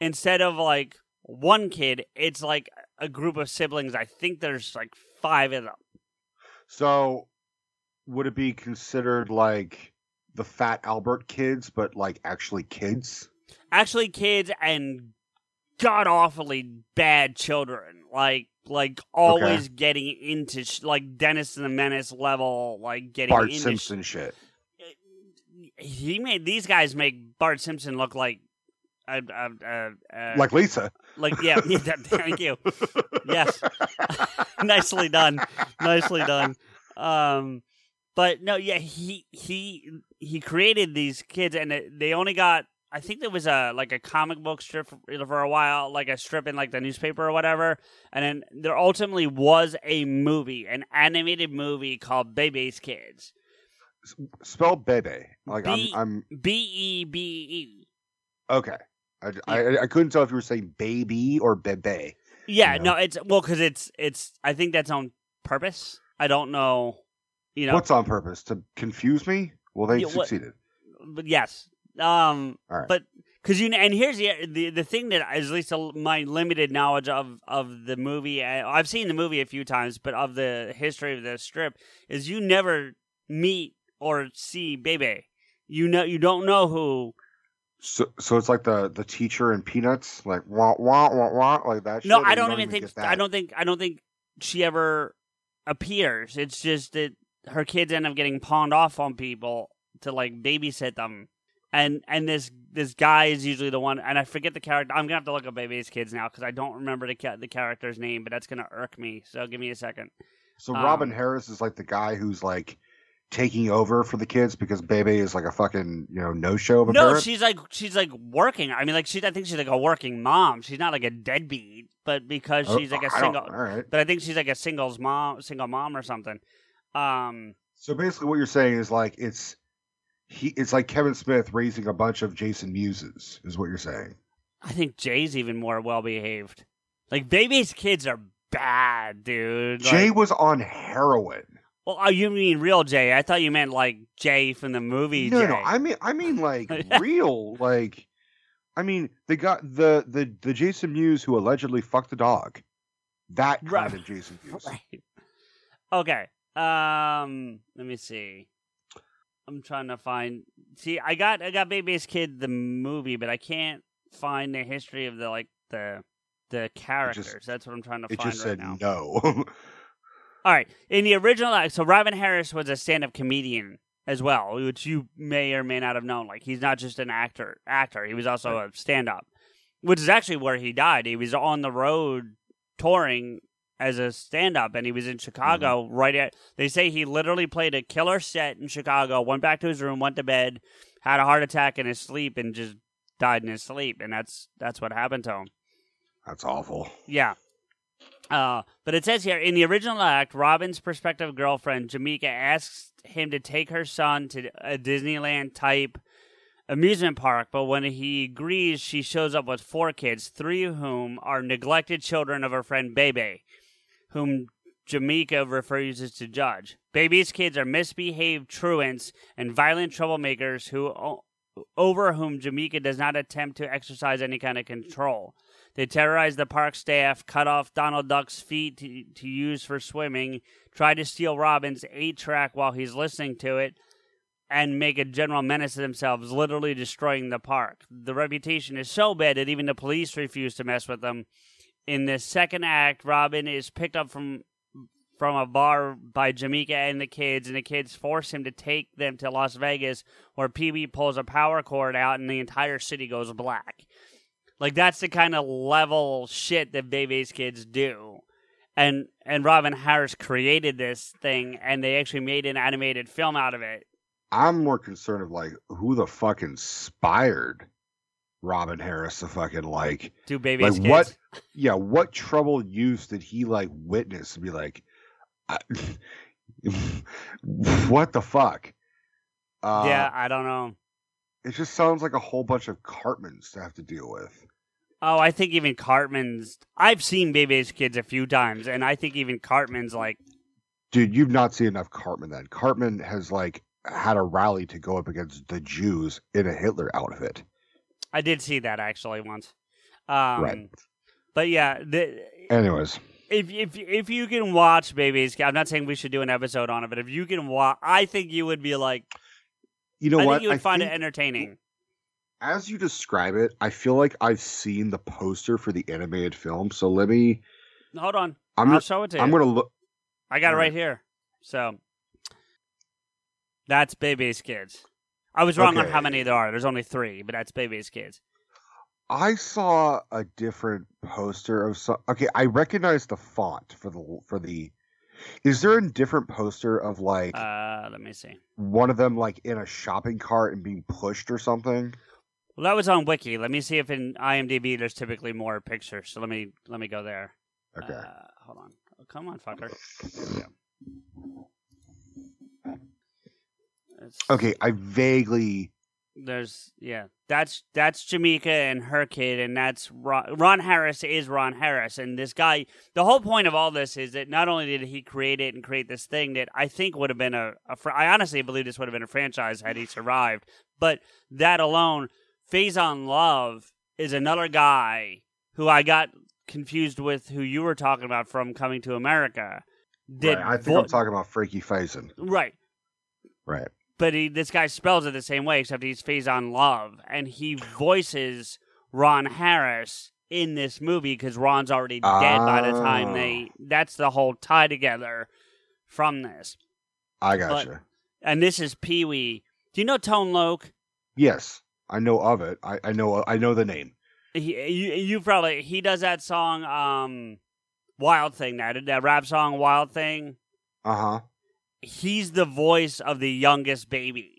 instead of like one kid, it's like a group of siblings. I think there's like five of them. So, would it be considered like the Fat Albert kids, but like actually kids? Actually, kids and god awfully bad children. Like like always getting into sh- like Dennis the Menace level, like getting Bart into Simpson shit. He made these guys make Bart Simpson look like uh, uh, uh, uh, like Lisa. like yeah, yeah thank you. Yes. Nicely done. Nicely done. Um but no yeah he he he created these kids and it- they only got I think there was a like a comic book strip for, for a while, like a strip in like the newspaper or whatever, and then there ultimately was a movie, an animated movie called Bebe's Kids, Spell Bebe. Like B- I'm. I'm B E B E. okay. I, I, I couldn't tell if you were saying baby or bebe. Yeah, You know? no, it's well because it's it's. I think that's on purpose. I don't know, you know. What's on purpose to confuse me? Well, they Yeah, what- succeeded. but yes, um, All right. but because you know, and here's the the the thing that is at least a, my limited knowledge of of the movie. uh, I've seen the movie a few times, but of the history of the strip is you never meet or see Bebe. You know, you don't know who. So, so it's like the the teacher in Peanuts, like wah wah wah wah, like that. No, I you don't even think. I don't think. I don't think she ever appears. It's just that her kids end up getting pawned off on people to like babysit them, and and this this guy is usually the one. And I forget the character. I'm gonna have to look up Bebe's kids now because I don't remember the ca- the character's name. But that's gonna irk me. So give me a second. So Robin um, Harris is like the guy who's like taking over for the kids because Bebe is like a fucking you know no show of a No, parent. she's like she's like working. I mean, like she's. I think she's like a working mom. She's not like a deadbeat, but because Oh, she's like a I single. Right. But I think she's like a singles mom, single mom or something. Um. So basically, what you're saying is like it's he. It's like Kevin Smith raising a bunch of Jason Muses, is what you're saying. I think Jay's even more well behaved. Like Bebe's kids are bad, dude. Like- Jay was on heroin. Well, oh, you mean real Jay? I thought you meant like Jay from the movie. No, Jay. no, I mean, I mean, like real, like, I mean, they got the the the Jason Mewes who allegedly fucked the dog. That kind Right. of Jason Mewes. Right. Okay. Um. Let me see. I'm trying to find. See, I got I got Bebe's Kid the movie, but I can't find the history of the like the the characters. That's what I'm trying to It find just right said now. no. All right. In the original, act so Robin Harris was a stand-up comedian as well, which you may or may not have known. Like he's not just an actor. Actor. He was also a stand-up, which is actually where he died. He was on the road touring as a stand-up, and he was in Chicago. Mm-hmm. Right at. They say he literally played a killer set in Chicago. Went back to his room, went to bed, had a heart attack in his sleep, and just died in his sleep. And that's that's what happened to him. That's awful. Yeah. Uh, but it says here in the original act, Robin's prospective girlfriend, Jamaica, asks him to take her son to a Disneyland type amusement park. But when he agrees, she shows up with four kids, three of whom are neglected children of her friend Bebe, whom Jamaica refuses to judge. Bebe's kids are misbehaved truants and violent troublemakers who over whom Jamaica does not attempt to exercise any kind of control. They terrorize the park staff, cut off Donald Duck's feet to, to use for swimming, try to steal Robin's eight track while he's listening to it, and make a general menace of themselves, literally destroying the park. The reputation is so bad that even the police refuse to mess with them. In the second act, Robin is picked up from from a bar by Jamaica and the kids, and the kids force him to take them to Las Vegas, where Pee Wee pulls a power cord out and the entire city goes black. Like that's the kind of level shit that Bebe's kids do. And and Robin Harris created this thing and they actually made an animated film out of it. I'm more concerned of like who the fuck inspired Robin Harris to fucking like Do Bebe's like kids. what yeah what troubled use did he like witness to be like I, what the fuck uh, yeah, I don't know. It just sounds like a whole bunch of Cartmans to have to deal with. Oh, I think even Cartman's. I've seen Bebe's Kids a few times, and I think even Cartman's like, Dude, you've not seen enough Cartman then. Cartman has like had a rally to go up against the Jews in a Hitler outfit. I did see that actually once. Um, Right. But yeah, the, Anyways, if if if you can watch Bebe's Kids, I'm not saying we should do an episode on it, but if you can watch, I think you would be like, you know I what? think you would I find it entertaining. as you describe it, I feel like I've seen the poster for the animated film. So let me. Hold on, I'm I'll gonna, show it to you. I'm gonna look. I got it right right. here. So that's Bebe's Kids. I was wrong on how many there are. There's only three, but that's Bebe's Kids. I saw a different poster of some. Okay, I recognize the font for the for the. Is there a different poster of like Uh, let me see. one of them like in a shopping cart and being pushed or something? Well, that was on Wiki. Let me see if in IMDb there's typically more pictures. So let me let me go there. Okay. Uh, hold on. Oh, come on, fucker. Okay, I vaguely. There's yeah. That's that's Jamaica and her kid, and that's Ron, Ron Harris is Ron Harris, and this guy. The whole point of all this is that not only did he create it and create this thing that I think would have been a, a fr- I honestly believe this would have been a franchise had he survived, but that alone, Faizon Love is another guy who I got confused with who you were talking about from Coming to America. Did Right, I think vo- I'm talking about Frankie Faison. right Right. But he, this guy spells it the same way, except he's Faizon Love, and he voices Ron Harris in this movie because Ron's already dead by the time they. That's the whole tie together from this, I gotcha. and this is Pee Wee. Do you know Tone Loc? yes, I know of it. I, I know. I know the name. He, you, you probably he does that song, um, Wild Thing, that that rap song, Wild Thing. Uh huh. He's the voice of the youngest baby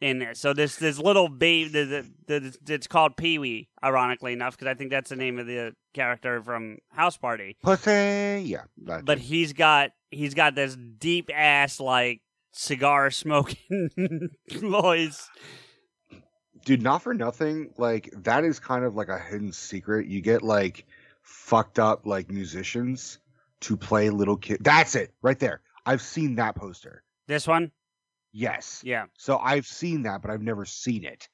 in there. So this this little baby it's called Pee Wee, ironically enough, because I think that's the name of the character from House Party. Pussy. Yeah. But too. he's got he's got this deep ass like cigar smoking voice. dude, not for nothing. Like that is kind of like a hidden secret. You get like fucked up like musicians to play little kid. That's it, right there. I've seen that poster. This one, Yes. yeah, So I've seen that, but I've never seen it.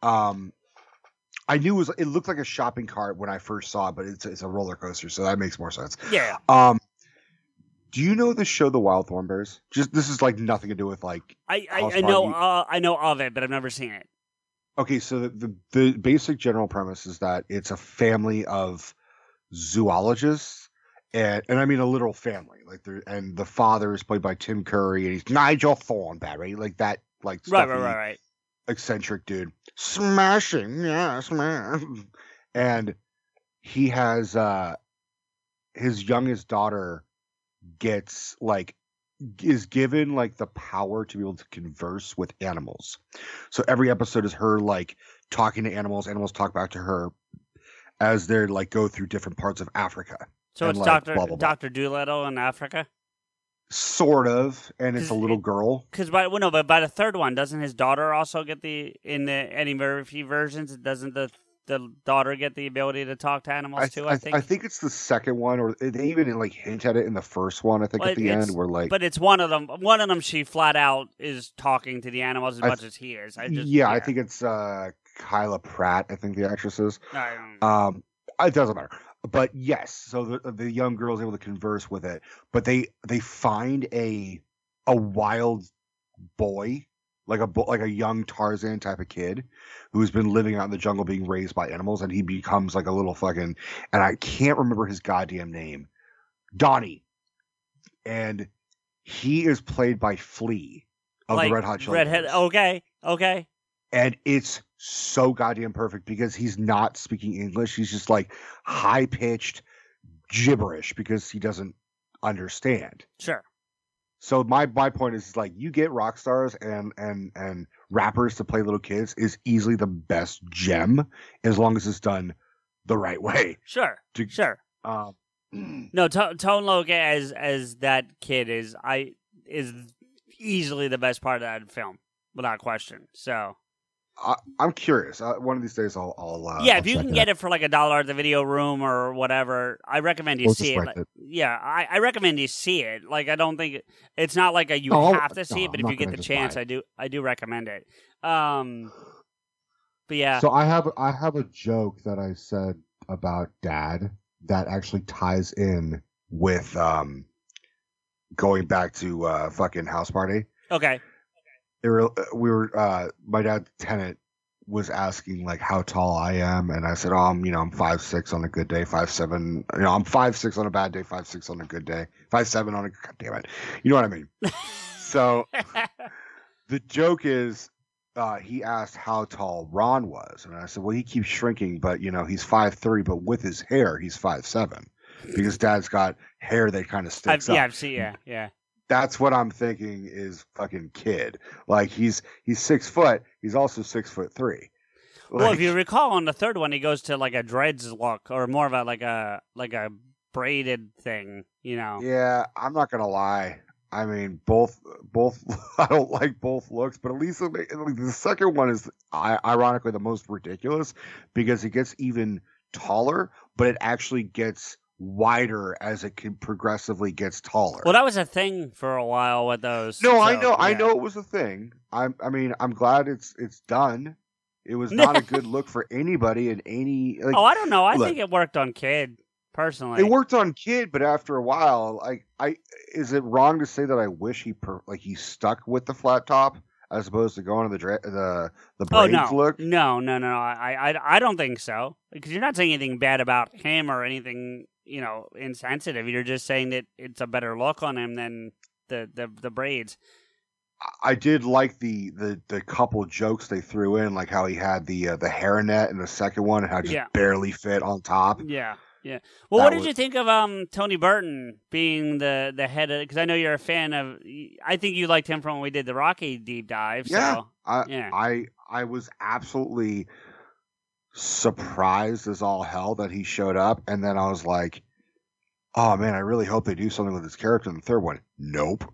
Um, I knew it was. It looked like a shopping cart when I first saw it, but it's it's a roller coaster, so that makes more sense. yeah. Um, do you know the show The Wild Thornberrys? Just this is like nothing to do with like. I I, I know uh, I know of it, but I've never seen it. Okay, so the, the the basic general premise is that it's a family of zoologists, and and I mean a literal family. Like there, and the father is played by Tim Curry, and he's Nigel Thornberry, like that, like Right, right, right, right. eccentric dude, smashing, yeah, smash, and he has uh his youngest daughter gets like is given like the power to be able to converse with animals. So every episode is her like talking to animals, animals talk back to her as they're like go through different parts of Africa. So it's like, Doctor blah, blah, blah. Doctor Doolittle in Africa. Sort of, and it's a little it- girl. Because by well, no, but by the third one, doesn't his daughter also get the in the Eddie Murphy versions? Doesn't the the daughter get the ability to talk to animals I, too? I, think. I think it's the second one, or they even like hint at it in the first one. I think Well, at the end, where like, but it's one of them. One of them, she flat out is talking to the animals as much as he is. I just yeah, I think it's uh Kyla Pratt. I think the actress is. Um, it doesn't matter. But yes, so the the young girl is able to converse with it, but they they find a a wild boy, like a like a young Tarzan type of kid, who's been living out in the jungle, being raised by animals, and he becomes like a little fucking, and I can't remember his goddamn name, Donnie, and he is played by Flea of like the Red Hot Chili redhead. Okay, okay. And it's so goddamn perfect because he's not speaking English. He's just like high pitched gibberish because he doesn't understand. Sure. So my my point is like you get rock stars and and and rappers to play little kids is easily the best gem as long as it's done the right way. Sure. To- Sure. Um, No, to- Tone Loc as as that kid is I is easily the best part of that film, without question. So I, I'm curious. Uh, one of these days, I'll. I'll uh, yeah, I'll if you can it get out. it for like a dollar at the video room or whatever, I recommend you We'll see it. Like- it. Yeah, I, I recommend you see it. Like, I don't think it's not like a you No, have to see no, it, but I'm if you get the chance. I do. I do recommend it. Um, but yeah, So I have I have a joke that I said about dad that actually ties in with um going back to uh fucking house party. okay, It were, we were uh my dad's tenant was asking like how tall I am and I said, Oh I'm you know, I'm five six on a good day, five seven you know, I'm five six on a bad day, five six on a good day, five seven on a god damn it. You know what I mean? so the joke is uh, he asked how tall Ron was, and I said, "Well, he keeps shrinking, but you know, he's five three, but with his hair, he's five seven, because Dad's got hair that kind of I've, sticks yeah. I've seen. Yeah, yeah. That's what I'm thinking is fucking kid. Like he's he's six foot, he's also six foot three. well, if you recall, on the third one, he goes to like a dreads look, or more of a like a like a braided thing. You know. yeah, I'm not gonna lie. I mean, both both. I don't like both looks, but at least like, the second one is ironically the most ridiculous because it gets even taller, but it actually gets wider as it can progressively gets taller. Well, that was a thing for a while with those. no, I so, know, I know it was a thing. I'm, I mean, I'm glad it's it's done. It was not a good look for anybody in any. Like, oh, I don't know. I look. think it worked on Kid personally. It worked on kid, but after a while, like I, is it wrong to say that I wish he per, like he stuck with the flat top as opposed to going to the dra- the the Oh braids no, look? no, no, no! I, I, I don't think so. Because you're not saying anything bad about him or anything, you know, insensitive. You're just saying that it's a better look on him than the the, the braids. I did like the the the couple jokes they threw in, like how he had the uh, the hairnet in the second one and how it just Yeah. barely fit on top. Yeah, yeah. Well, That what did was- you think of um Tony Burton being the the head of? Because I know you're a fan of. I think you liked him from when we did the Rocky deep dive. Yeah, So, I yeah. I I was absolutely surprised as all hell that he showed up, and then I was like, "Oh man, I really hope they do something with his character in the third one." Nope.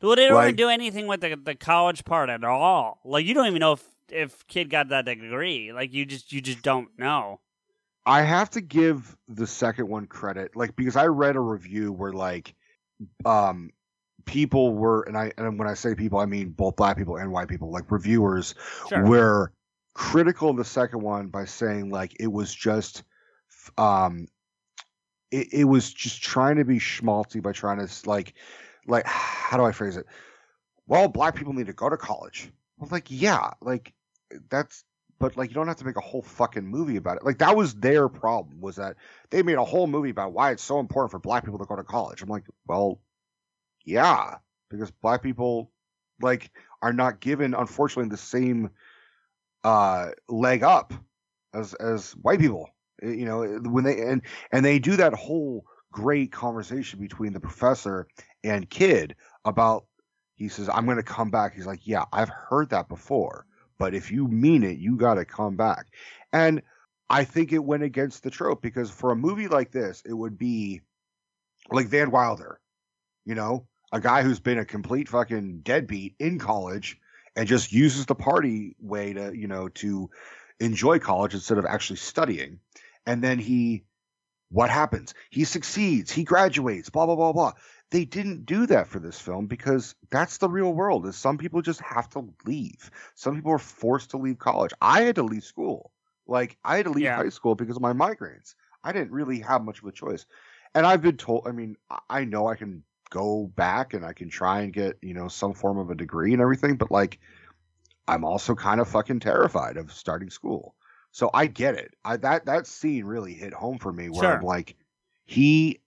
Well, they don't Like- even do anything with the the college part at all. Like you don't even know if if kid got that degree. Like you just you just don't know. I have to give the second one credit, like because I read a review where like, um, people were, and I and when I say people, I mean both black people and white people, like reviewers Sure. were critical of the second one by saying like it was just, um, it, it was just trying to be schmaltzy by trying to like, like how do I phrase it? Well, black people need to go to college. Well, like yeah, like that's but like you don't have to make a whole fucking movie about it. Like that was their problem was that they made a whole movie about why it's so important for black people to go to college. I'm like, well, yeah, because black people like are not given unfortunately the same uh leg up as as white people. Uh, You know, when they and and they do that whole great conversation between the professor and kid about he says I'm going to come back. He's like, "Yeah, I've heard that before." but if you mean it, you got to come back. And I think it went against the trope because for a movie like this, it would be like Van Wilder, you know, a guy who's been a complete fucking deadbeat in college and just uses the party way to, you know, to enjoy college instead of actually studying. And then he, what happens? He succeeds, he graduates, blah, blah, blah, blah. They didn't do that for this film because that's the real world is some people just have to leave. Some people are forced to leave college. I had to leave school. Like i had to leave Yeah. high school because of my migraines. I didn't really have much of a choice. And i've been told i mean I- i know i can go back and i can try and get you know some form of a degree and everything but like i'm also kind of fucking terrified of starting school. So i get it. I, that that scene really hit home for me where Sure. i'm like he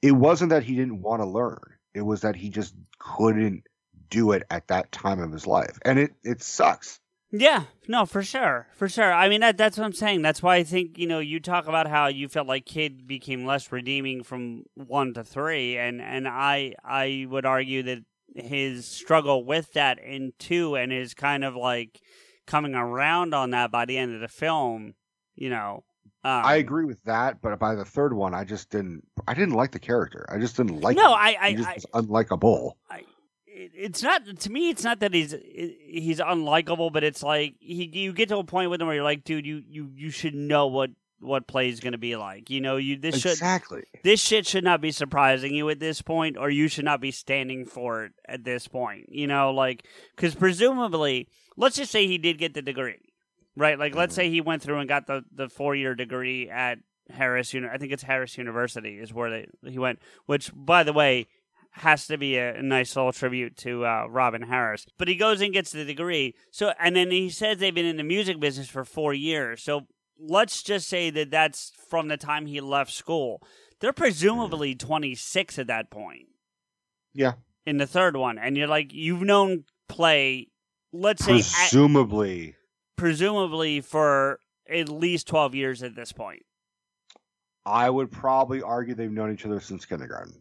it wasn't that he didn't want to learn. It was that he just couldn't do it at that time of his life. And it it sucks Yeah, no, for sure, for sure. I mean, that that's what I'm saying. That's why I think you know you talk about how you felt like Kid became less redeeming from one to three, and and I I would argue that his struggle with that in two and his kind of like coming around on that by the end of the film, you know. Um, i agree with that but by the third one i just didn't i didn't like the character i just didn't like No, him. I I, I unlikable I, it's not to me. It's not that he's he's unlikable, but it's like he you get to a point with him where you're like, dude, you you you should know what what play is going to be like. You know, you this should exactly. this shit should not be surprising you at this point, or you should not be standing for it at this point. You know, like because presumably, let's just say he did get the degree, right? Like, let's mm-hmm. say he went through and got the the four year degree at Harris. I think it's Harris University is where they, he went. Which, by the way, has to be a, nice little tribute to uh, Robin Harris. But he goes and gets the degree. So, and then he says they've been in the music business for four years. So let's just say that that's from the time he left school. They're presumably 26 at that point Yeah. in the third one. And you're like, you've known play, let's say, at, Presumably. presumably for at least 12 years at this point. I would probably argue they've known each other since kindergarten.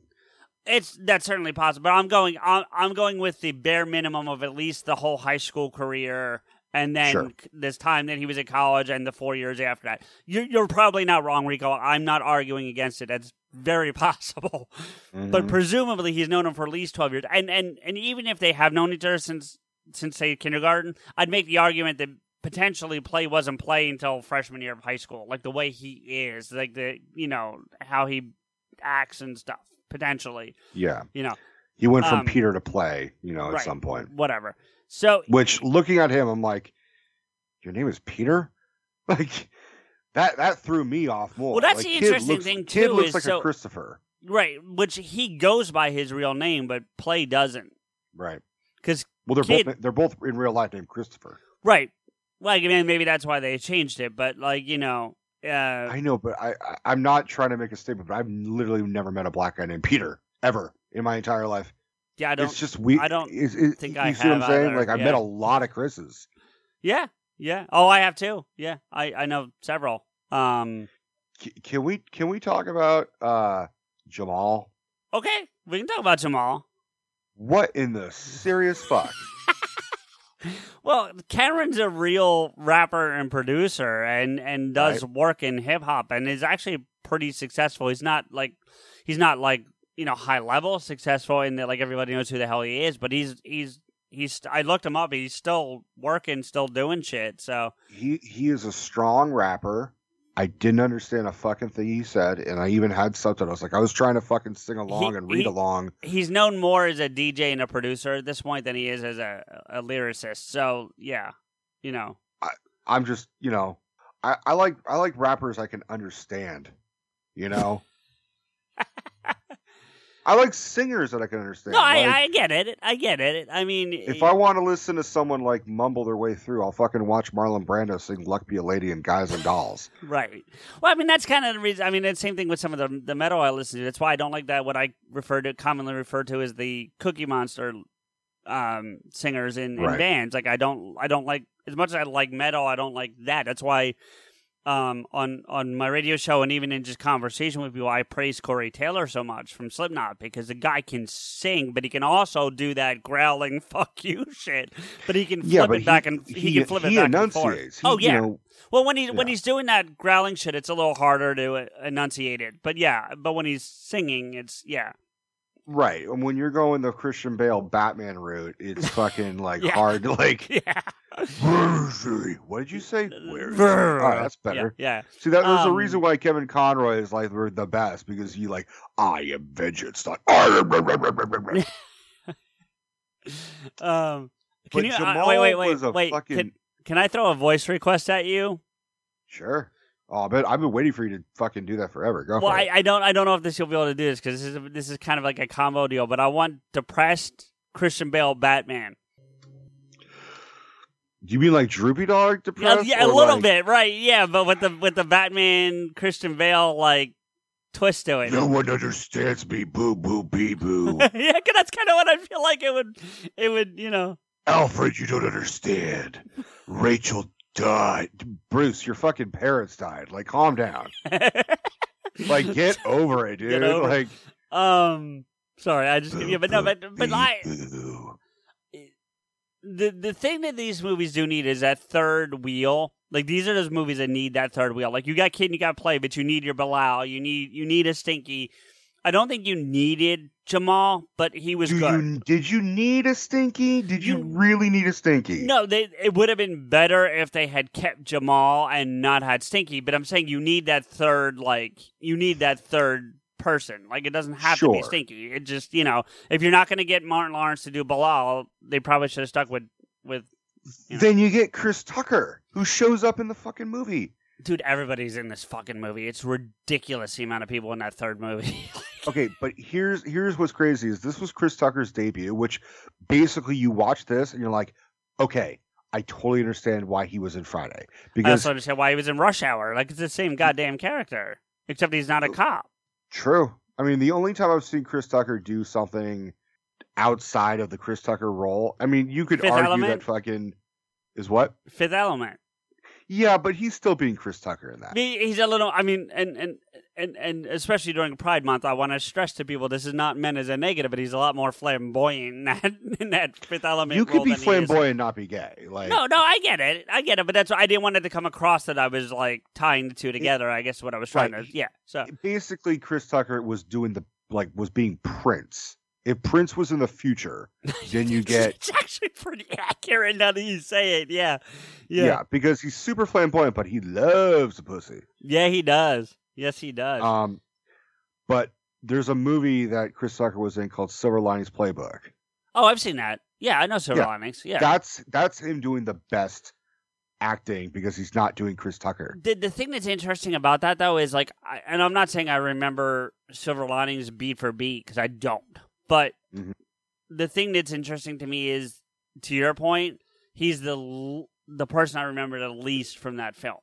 It's that's certainly possible, but I'm going. I'm, I'm going with the bare minimum of at least the whole high school career, and then Sure. this time that he was at college and the four years after that. You're, you're probably not wrong, Rico. I'm not arguing against it. That's very possible, but Mhm. presumably he's known him for at least twelve years, and and and even if they have known each other since since say kindergarten, I'd make the argument that potentially play wasn't play until freshman year of high school, like the way he is, like the you know how he acts and stuff. Potentially, yeah. you know, He went from Um, Peter to play, you know, at right. some point. whatever. So Which, looking at him, I'm like, your name is Peter? Like, that that threw me off more. Well, that's Like, the interesting looks- thing, Kid too, looks is like so- a Christopher. right, which he goes by his real name, but play doesn't. Right. Because Well, they're Kid- both they're both in real life named Christopher. right, like I mean, maybe that's why they changed it. But like you know, uh, I know, but I, I I'm not trying to make a statement, but I've literally never met a black guy named Peter ever in my entire life. yeah, I don't. it's just we. I don't it's, it, think you I see what I'm saying? either, Like I've yeah. met a lot of Chris's. yeah, yeah. Oh, I have too. Yeah, I I know several. Um. C- can we can we talk about uh Jamal? Okay, we can talk about Jamal. What in the serious fuck? Well, Kamron's a real rapper and producer, and and does Right. work in hip hop, and is actually pretty successful. He's not like he's not like you know high level successful in that like everybody knows who the hell he is, but he's he's he's. I looked him up. He's still working, still doing shit. So he he is a strong rapper. I didn't understand a fucking thing he said, and I even had subtitles. Like I was trying to fucking sing along and read he- along. he's known more as a DJ and a producer at this point than he is as a a lyricist. So yeah, you know. I'm just, you know, I, I like I like rappers I can understand. You know, I like singers that I can understand. No, I, Like, I get it. I get it. I mean, if I want to listen to someone like mumble their way through, I'll fucking watch Marlon Brando sing "Luck Be a Lady" and "Guys and Dolls." Right. Well, I mean, that's kind of the reason. I mean, it's the same thing with some of the the metal I listen to. That's why I don't like that. What I refer to commonly refer to as the Cookie Monster um, singers in, in Right. bands. Like I don't, I don't like as much as I like metal. I don't like that. That's why. Um, on on my radio show and even in just conversation with people, I praise Corey Taylor so much from Slipknot because the guy can sing, but he can also do that growling "fuck you" shit. But he can flip yeah, it back he, and he, he can flip he it back and forth. oh yeah, you know, well, when he when he's doing that growling shit, it's a little harder to enunciate it. But yeah, but when he's singing, it's yeah, right. And when you're going the Christian Bale Batman route, it's fucking like Yeah. hard. to Like, yeah. where is he? What did you say? Where is he? Brr. All right, that's better. Yeah, See, that, there's a Um, reason why Kevin Conroy is like we're the best because he like I am vengeance. Not I am. yeah. Um, But you uh, wait, wait, wait, wait? fucking- Can, can I throw a voice request at you? Sure. Oh, but I've been waiting for you to fucking do that forever. Go Well, for I. I don't I don't know if this you'll be able to do this because this is this is kind of like a combo deal. But I want depressed Christian Bale Batman. Do you mean like Droopy Dog Yeah, depressed? yeah, a little like, bit, right? Yeah, but with the with the Batman Christian Bale like twist to it. No one understands me. Boo boo bee boo. yeah, 'cause that's kind of what I feel like it would, it would, you know. Alfred, you don't understand. Rachel died. Bruce, your fucking parents died. Like, calm down. Like, get over it, dude. Over it. like, um, sorry, I just yeah, but no, but but I the the thing that these movies do need is that third wheel. Like these are those movies that need that third wheel. Like you got kid, and you got play, but you need your Bilal. You need you need a Stinky. I don't think you needed Jamal, but he was Do good. you, did you need a stinky? Did you, You- really need a stinky? No, they, it would have been better if they had kept Jamal and not had Stinky. But I'm saying you need that third, like you need that third person. Like it doesn't have to be Stinky. It just you know if you're not going to get Martin Lawrence to do Bilal, they probably should have stuck with with. Yeah. Then you get Chris Tucker, who shows up in the fucking movie. Dude, everybody's in this fucking movie. It's ridiculous the amount of people in that third movie. Okay, but here's here's what's crazy is this was Chris Tucker's debut, which basically you watch this and you're like, okay, I totally understand why he was in Friday because I also understand why he was in Rush Hour. Like it's the same mm. goddamn character, except he's not a uh, cop. true. I mean, the only time I've seen Chris Tucker do something outside of the Chris Tucker role, I mean, you could Fifth argue Element? that fucking is what? Fifth Element. Yeah, but he's still being Chris Tucker in that. He- He's a little. I mean, and and and and especially during Pride Month, I want to stress to people this is not meant as a negative, but he's a lot more flamboyant in that in that Fifth Element. You could be than he is. flamboyant and not be gay. Like No, no, I get it. I get it, but that's I didn't want it to come across that I was like tying the two together. I guess what I was trying Right. to. Yeah. So basically Chris Tucker was doing the like was being Prince. If Prince was in the future, then you get it's actually pretty accurate now that you say it. Yeah. yeah. Yeah. because he's super flamboyant, but he loves pussy. Yeah, he does. Yes, he does. Um, but there's a movie that Chris Tucker was in called Silver Linings Playbook. oh, I've seen that. Yeah, I know Silver yeah. Linings. Yeah. That's that's him doing the best acting because he's not doing Chris Tucker. the the thing that's interesting about that though is like, I, and I'm not saying I remember Silver Linings beat for beat because I don't. But Mhm. the thing that's interesting to me is, to your point, he's the l- the person I remember the least from that film.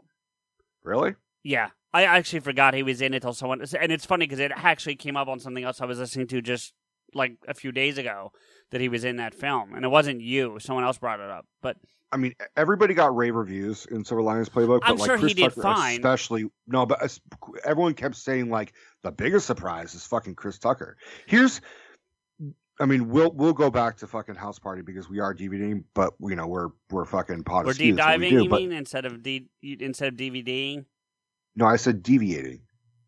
Really? Yeah, I actually forgot he was in it till someone, and it's funny because it actually came up on something else I was listening to just like a few days ago that he was in that film, and it wasn't you. Someone else brought it up, but I mean, everybody got rave reviews in Silver Linings Playbook, but I'm like sure he did Tucker fine. especially no, but everyone kept saying like the biggest surprise is fucking Chris Tucker. Here's, I mean, we'll we'll go back to fucking House Party because we are DVDing, but you know we're we're fucking pod we're deep what we diving. do, you but- mean instead of D, instead of DVDing? No, I said deviating.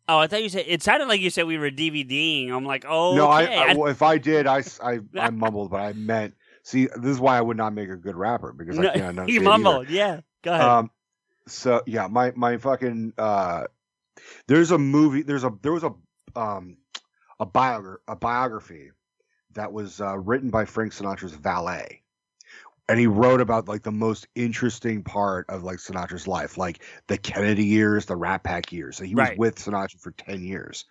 Oh, I thought you said it sounded like you said we were DVDing. I'm like, oh, No, I, okay. I well, if I did, I, I I mumbled, but I meant. See, this is why I would not make a good rapper because I can't you enunciate either. mumbled. Yeah, go ahead. Um, so yeah, my my fucking uh, there's a movie. There's a there was a um a biogra- a biography that was uh, written by Frank Sinatra's valet, and he wrote about like the most interesting part of like Sinatra's life, like the Kennedy years, the Rat Pack years. So he was with Sinatra for ten years.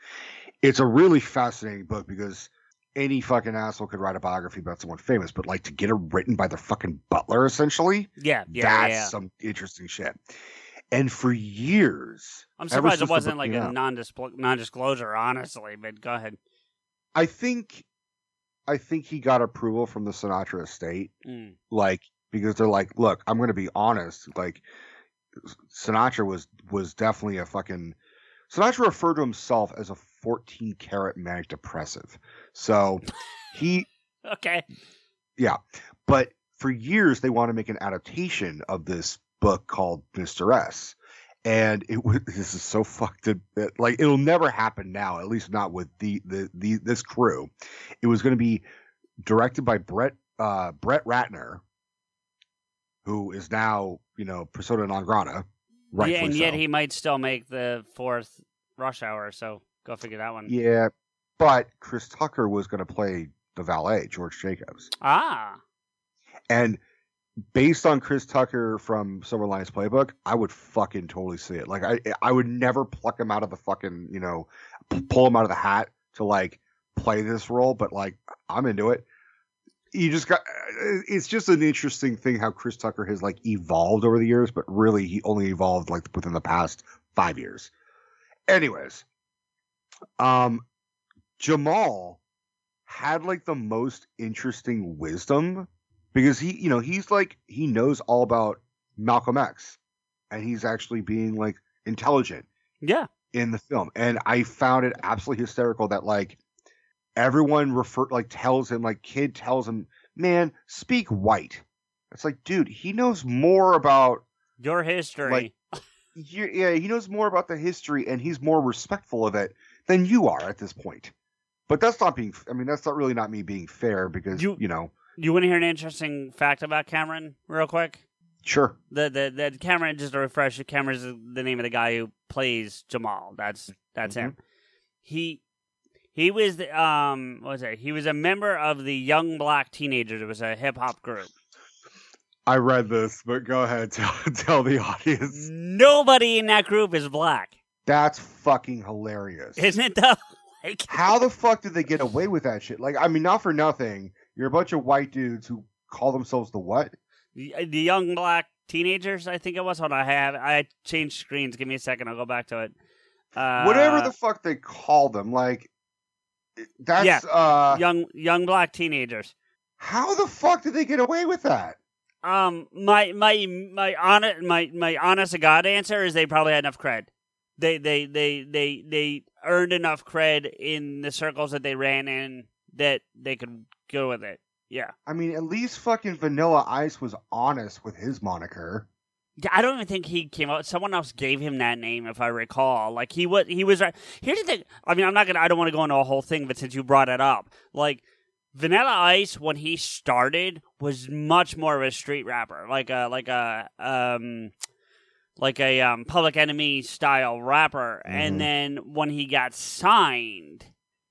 It's a really fascinating book because any fucking asshole could write a biography about someone famous, but like to get it written by the fucking butler, essentially, yeah, yeah, that's yeah. some interesting shit. And for years, I'm surprised it wasn't like a non-disclo- non-disclosure, honestly. But go ahead. I think, I think he got approval from the Sinatra estate, Mm. like because they're like, look, I'm going to be honest, like Sinatra was was definitely a fucking. Sinatra referred to himself as a 14 karat manic depressive, so he Okay. Yeah, but for years they want to make an adaptation of this book called Mr. S, and it was this is so fucked. Up, like it'll never happen now, at least not with the the, the this crew. It was going to be directed by Brett uh, Brett Ratner, who is now you know persona non grata. Right, yeah, and yet he might still make the fourth Rush Hour. So go figure that one. yeah, but Chris Tucker was going to play the valet, George Jacobs. Ah, And based on Chris Tucker from Silver Linings Playbook, I would fucking totally see it. Like I I would never pluck him out of the fucking, you know, pull him out of the hat to like play this role, but like I'm into it. You just got it's just an interesting thing how Chris Tucker has like evolved over the years, but really he only evolved like within the past 5 years. Anyways, um Jamal had like the most interesting wisdom because he, you know, he's like he knows all about Malcolm X, and he's actually being like intelligent yeah. in the film. And I found it absolutely hysterical that like everyone refer like tells him like kid tells him, man, speak white. It's like, dude, he knows more about Your history. Like- yeah, he knows more about the history and he's more respectful of it than you are at this point. But that's not being. I mean, that's not really not me being fair because You- you, know. You want to hear an interesting fact about Kamron, real quick? Sure. The the the Kamron just to refresh. Kamron's the name of the guy who plays Jamal. That's that's him. He he was the, um what was it? He was a member of the Young Black Teenagers. It was a hip hop group. I read this, but go ahead, tell, tell the audience. Nobody in that group is black, That's fucking hilarious. isn't it? Though, like How the fuck did they get away with that shit? Like, I mean, not for nothing. You're a bunch of white dudes who call themselves the what? the, the Young Black Teenagers. I think it was. Hold on, I have I changed screens. Give me a second. I'll go back to it. Uh, Whatever the fuck they call them. Like, that's Yeah. uh. young young black teenagers. How the fuck did they get away with that? Um, my my my honest my my honest to God answer is they probably had enough cred. They they they they they earned enough cred in the circles that they ran in that they could go with it. Yeah, I mean, at least fucking Vanilla Ice was honest with his moniker. Yeah, I don't even think he came out. Someone else gave him that name, if I recall. Like he was, he was. Here's the thing. I mean, I'm not gonna. I don't want to go into a whole thing, but since you brought it up, like Vanilla Ice, when he started, was much more of a street rapper, like a like a um like a um Public Enemy style rapper. Mhm. And then when he got signed,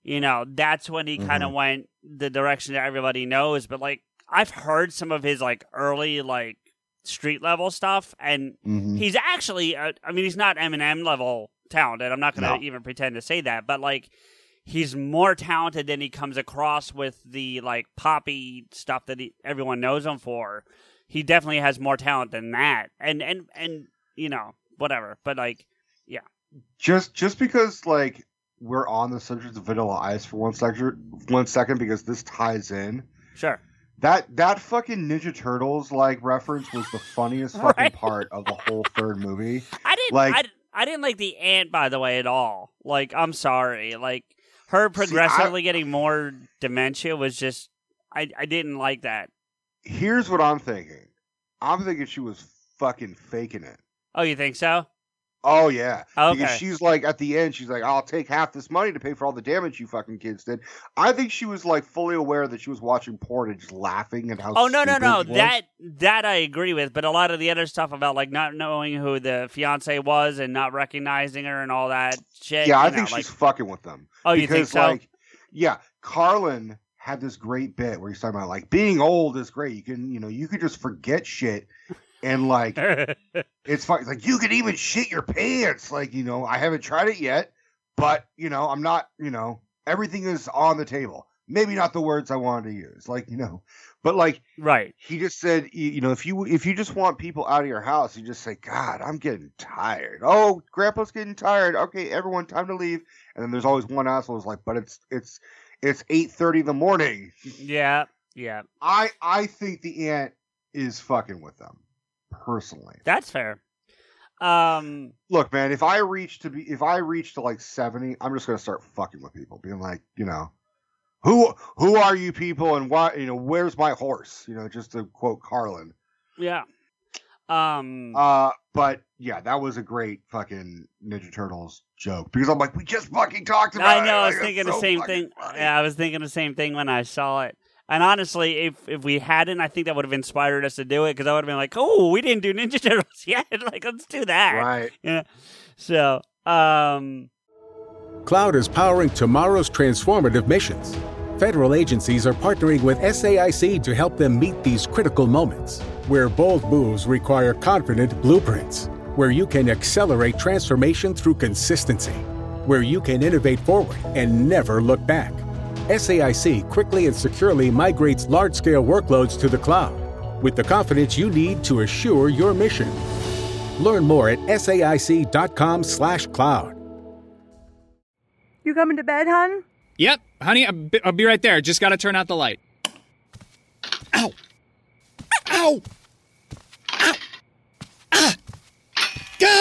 you know, that's when he kind of Mhm. went the direction that everybody knows. But like, I've heard some of his like early like street level stuff, and Mm-hmm. he's actually uh, i mean he's not eminem level talented i'm not gonna No. even pretend to say that but like he's more talented than he comes across with the like poppy stuff that he, everyone knows him for he definitely has more talent than that and and and you know whatever but like yeah. just just because like we're on the subject of Vanilla Ice for one second, one second, because this ties in. sure That that fucking Ninja Turtles like reference was the funniest fucking Right. part of the whole third movie. i didn't Like- I, I didn't like the aunt by the way at all like i'm sorry like her progressively getting more dementia was just i i didn't like that Here's what I'm thinking. I'm thinking she was fucking faking it. oh you think so Oh yeah. Okay. Because she's like at the end, she's like, "I'll take half this money to pay for all the damage you fucking kids did." I think she was like fully aware that she was watching porn and just laughing at how. Oh no no no that that I agree with, but a lot of the other stuff about like not knowing who the fiance was and not recognizing her and all that shit. Yeah, I know, think like, she's fucking with them. Oh, you think so? like, yeah, Carlin had this great bit where he's talking about like being old is great. You can you know you could just forget shit and like it's fun. Like you can even shit your pants. Like you know I haven't tried it yet, but you know I'm not you know everything is on the table. Maybe not the words I wanted to use. Like you know, but like right. he just said you, know if you if you just want people out of your house you just say god i'm getting tired oh grandpa's getting tired okay everyone time to leave and then there's always one asshole who's like but it's it's it's 8.30 in the morning Yeah, yeah, i i think the aunt is fucking with them personally that's fair. Um, look man if i reach to be if i reach to like 70 i'm just gonna start fucking with people being like you know who who are you people and why you know where's my horse you know just to quote carlin yeah. Um, Uh, but yeah, that was a great fucking Ninja Turtles joke because I'm like, we just fucking talked about it. I know. I was Like, thinking the so same thing. funny. Yeah, I was thinking the same thing when I saw it. And honestly, if if we hadn't, I think that would have inspired us to do it because I would have been like, "Oh, we didn't do Ninja Turtles yet. like, let's do that." Right. Yeah. So, um, Cloud is powering tomorrow's transformative missions. Federal agencies are partnering with SAIC to help them meet these critical moments, where bold moves require confident blueprints, where you can accelerate transformation through consistency, where you can innovate forward and never look back. SAIC quickly and securely migrates large scale workloads to the cloud with the confidence you need to assure your mission. Learn more at saic.com/slash cloud. You coming to bed, hon? Yep, honey, I'll be, I'll be right there. Just gotta turn out the light. Ow! Ow! Ow! Ah! Gah!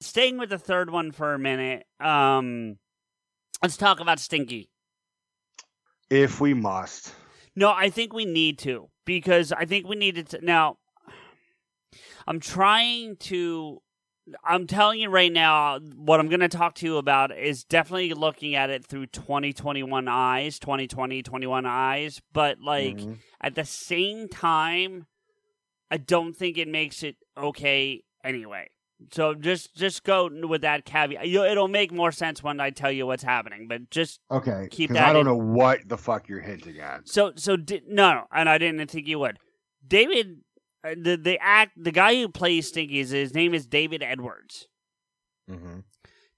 Staying with the third one for a minute, um, let's talk about Stinky. If we must. No, I think we need to because I think we needed to. Now, I'm trying to. I'm telling you right now, what I'm going to talk to you about is definitely looking at it through 2021 eyes, 2020, 21 eyes. But, like, Mhm. at the same time, I don't think it makes it okay anyway. So just just go with that caveat. You- It'll make more sense when I tell you what's happening, but just Okay. keep 'cause that I don't in- know what the fuck you're hinting at. so so di- no, no, and I didn't think you would. David, uh, the the act, the guy who plays Stinky, is his name is David Edwards. Mm-hmm.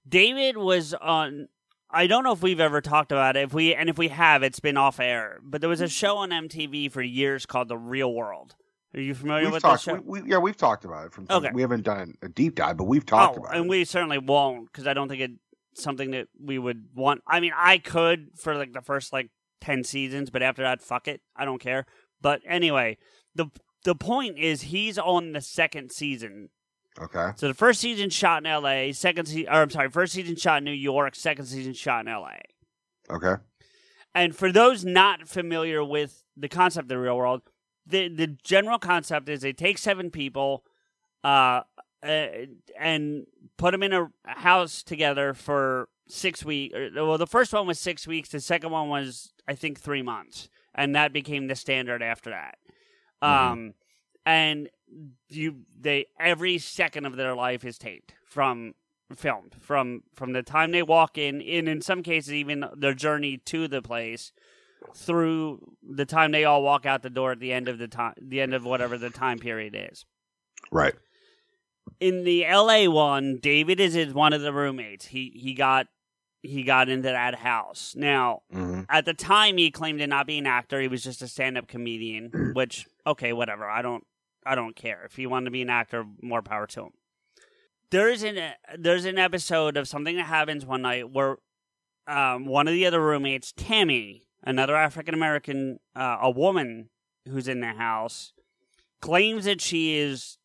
David was on. I don't know if we've ever talked about it. If we and if we have, it's been off air. But there was a show on MTV for years called The Real World. Are you familiar We've with talked, that show? we, we, yeah, we've talked about it from. Okay. We haven't done a deep dive, but we've talked oh, about and it. And we certainly won't because I don't think it's something that we would want. I mean, I could for like the first like ten seasons, but after that, fuck it, I don't care. But anyway, the the point is he's on the second season. Okay. So the first season shot in L.A., second season, or I'm sorry, first season shot in New York, second season shot in L.A. Okay. And for those not familiar with the concept of the real world, the the general concept is they take seven people, uh, uh and put them in a house together for six weeks. Well, the first one was six weeks. The second one was, I think, three months, and that became the standard after that. Um, and you they every second of their life is taped from filmed from from the time they walk in and in some cases even their journey to the place through the time they all walk out the door at the end of the time the end of whatever the time period is. Right. in the LA one David is is one of the roommates. He he got he got into that house. Now Mm-hmm. at the time he claimed to not be an actor. He was just a stand-up comedian which okay whatever. I don't i don't care. If he wanted to be an actor more power to him. There's an there's an episode of something that happens one night where um, one of the other roommates tammy another african american uh, a woman who's in the house claims that she is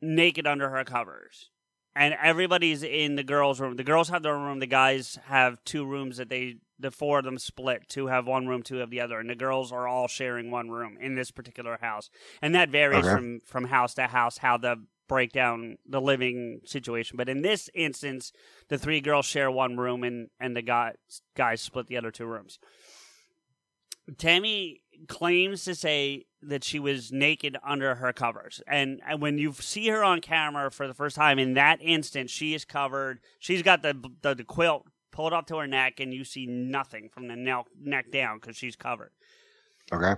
naked under her covers and everybody's in the girls' room. The girls have their room. The guys have two rooms that they, the four of them split. Two have one room, two have the other, and the girls are all sharing one room in this particular house. And that varies Okay. from from house to house how the breakdown the living situation. But in this instance, the three girls share one room, and and the guys guys split the other two rooms. Tammy claims to say that she was naked under her covers. And, and when you see her on camera for the first time, in that instant, she is covered. She's got the, the, the quilt pulled up to her neck, and you see nothing from the neck, neck down because she's covered. Okay.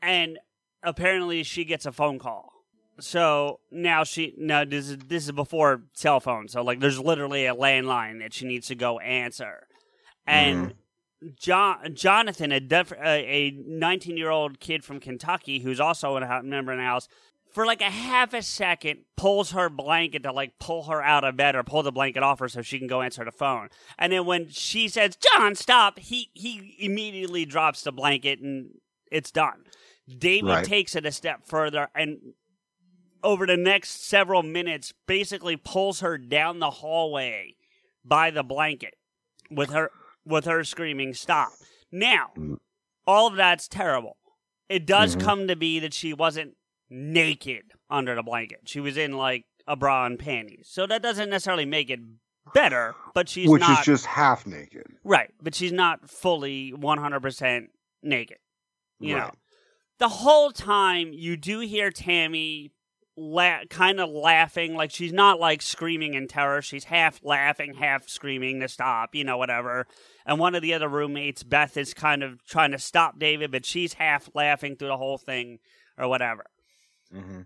And apparently, she gets a phone call. So now she now this is this is before cell phone. So like, there's literally a landline that she needs to go answer, and mm-hmm. John Jonathan, a def, a 19 year old kid from Kentucky who's also a member in the house, for like a half a second pulls her blanket to like pull her out of bed or pull the blanket off her so she can go answer the phone. And then when she says, "John, stop," he he immediately drops the blanket and it's done. David Right. takes it a step further and over the next several minutes basically pulls her down the hallway by the blanket with her with her screaming stop. Now, all of that's terrible. It does Mhm. come to be that she wasn't naked under the blanket. She was in like a bra and panties. So that doesn't necessarily make it better, but she's Which not is just half naked. Right, but she's not fully 100% naked. You know, the whole time you do hear Tammy la- kind of laughing, like she's not like screaming in terror. She's half laughing, half screaming to stop, you know, whatever. And one of the other roommates, Beth, is kind of trying to stop David, but she's half laughing through the whole thing or whatever. Mm-hmm.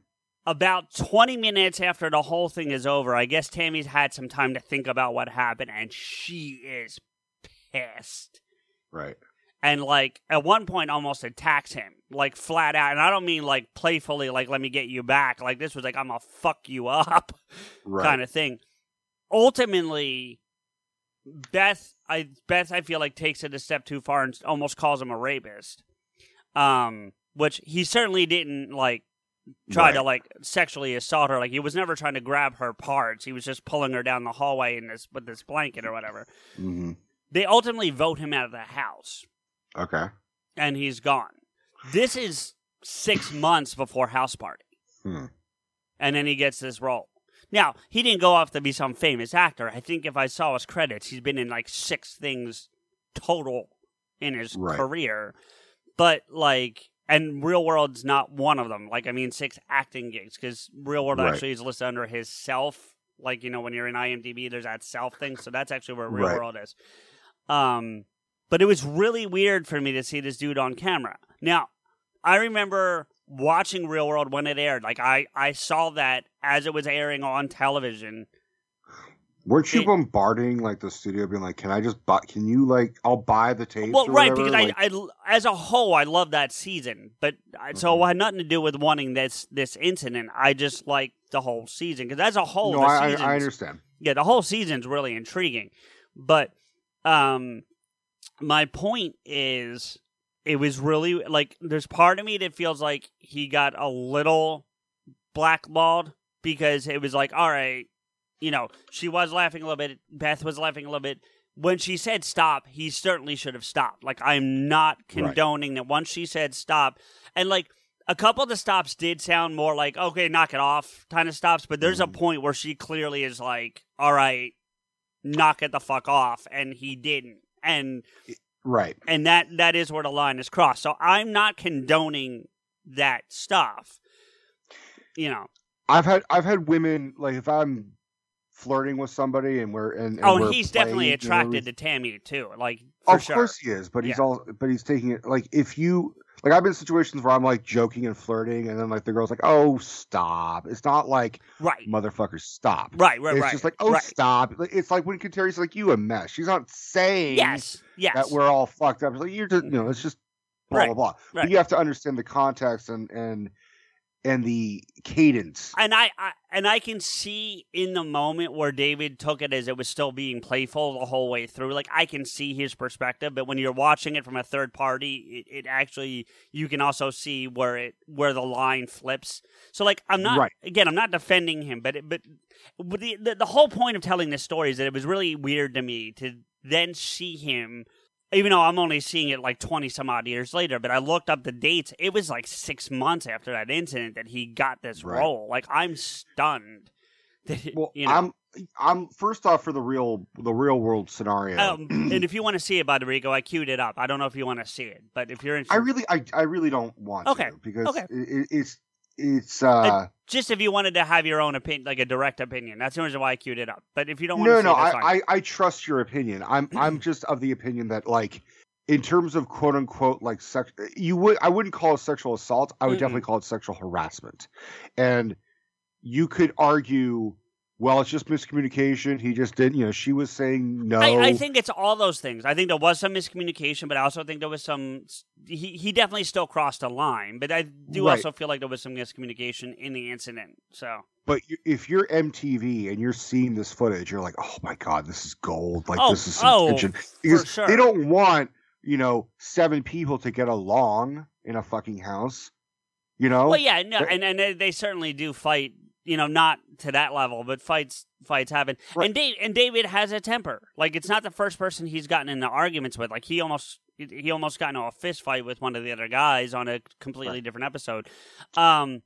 about 20 minutes after the whole thing is over, I guess Tammy's had some time to think about what happened, and she is pissed. Right. And like at one point, almost attacks him, like flat out. And I don't mean like playfully, like let me get you back. Like this was like I'm gonna fuck you up, Right. kind of thing. Ultimately, Beth, I Beth, I feel like takes it a step too far and almost calls him a rapist. Um, which he certainly didn't like try to like sexually assault her. Like he was never trying to grab her parts. He was just pulling her down the hallway in this with this blanket or whatever. hmm They ultimately vote him out of the house, Okay. and he's gone. This is six months before House Party, Hmm. and then he gets this role. Now he didn't go off to be some famous actor. I think if I saw his credits, he's been in like six things total in his Right. career. But like, and Real World's not one of them. Like, I mean, six acting gigs because Real World Right. actually is listed under his self. Like, you know, when you're in IMDb, there's that self thing. So that's actually where Real Right. World is. Um, but it was really weird for me to see this dude on camera. Now, I remember watching Real World when it aired. Like, I I saw that as it was airing on television. Weren't you It- bombarding like the studio, being like, "Can I just buy? Can you like? I'll buy the tapes." Well, right, whatever? because Like, I, I, as a whole, I love that season, but I, so Mm-hmm. it had nothing to do with wanting this this incident. I just like the whole season because as a whole, no, I, I, I understand. yeah, the whole season's really intriguing. But um my point is it was really like there's part of me that feels like he got a little blackballed because it was like, all right, you know, she was laughing a little bit, Beth was laughing a little bit. When she said stop, he certainly should have stopped. Like I'm not condoning that once she said stop and like a couple of the stops did sound more like okay, knock it off kind of stops, but there's a mm-hmm. point where she clearly is like, all right, knock it the fuck off, and he didn't, and Right. and that that is where the line is crossed. So I'm not condoning that stuff. You know, I've had I've had women like if I'm flirting with somebody and we're and, and oh, we're he's definitely playing, you know, attracted to Tammy too. Like, oh, for of sure. course he is, but he's Yeah. all but he's taking it like if you like I've been in situations where I'm like joking and flirting and then like the girl's like, Oh, stop. It's not like right, motherfucker stop. right, right, it's right. just like, oh right. stop. It's like when Kateri's like, you a mess. She's not saying yes, yes, that we're all fucked up. It's like you're just you know, it's just blah Right, blah blah. right. But you have to understand the context and and and the cadence. and I, I and I can see in the moment where David took it as it was still being playful the whole way through. Like I can see his perspective, but when you're watching it from a third party, it, it actually you can also see where it where the line flips. So like I'm not Right. again I'm not defending him, but it, but but the, the the whole point of telling this story is that it was really weird to me to then see him. Even though I'm only seeing it like 20 some odd years later, but I looked up the dates. It was like six months after that incident that he got this Right. role. Like, I'm stunned. That, Well, you know, I'm I'm first off for the real the real world scenario. um, and if you want to see it, by the Rico, I queued it up. I don't know if you want to see it, but if you're interested, I really I, I really don't want Okay, to because okay. it, it- it's it's uh just if you wanted to have your own opinion, like a direct opinion, that's the reason why I queued it up. But if you don't want no to no I, fine. I I trust your opinion. I'm I'm just of the opinion that like in terms of quote unquote like sex you would I wouldn't call it sexual assault. I would Mm-mm. definitely call it sexual harassment. And you could argue well it's just miscommunication. He just didn't, you know, she was saying no. I, I think it's all those things. I think there was some miscommunication, but I also think there was some. He he definitely still crossed a line, but I do Right. also feel like there was some miscommunication in the incident. So But if you're MTV and you're seeing this footage, you're like, "Oh my god, this is gold! Like Oh, this is some oh, tension." Because sure. they don't want you know seven people to get along in a fucking house. You know? Well, yeah, no, and and they certainly do fight. You know, not to that level, but fights fights happen. Right. And Dave and David has a temper. Like it's not the first person he's gotten into arguments with. Like he almost he almost got into a fist fight with one of the other guys on a completely Right. different episode. Um,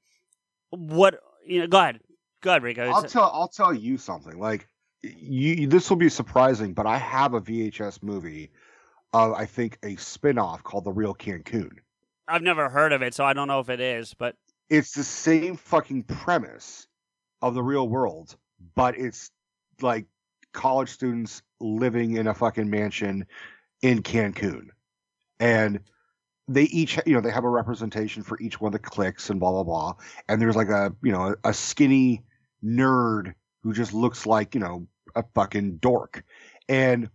what you know? Go ahead, go ahead, Rico. I'll tell I'll tell you something. Like you, this will be surprising, but I have a VHS movie of I think a spin-off called The Real Cancun. I've never heard of it, so I don't know if it is, but It's the same fucking premise of the real world, but it's like college students living in a fucking mansion in Cancun. And they each you know they have a representation for each one of the cliques and blah blah blah and there's like a you know a skinny nerd who just looks like you know a fucking dork and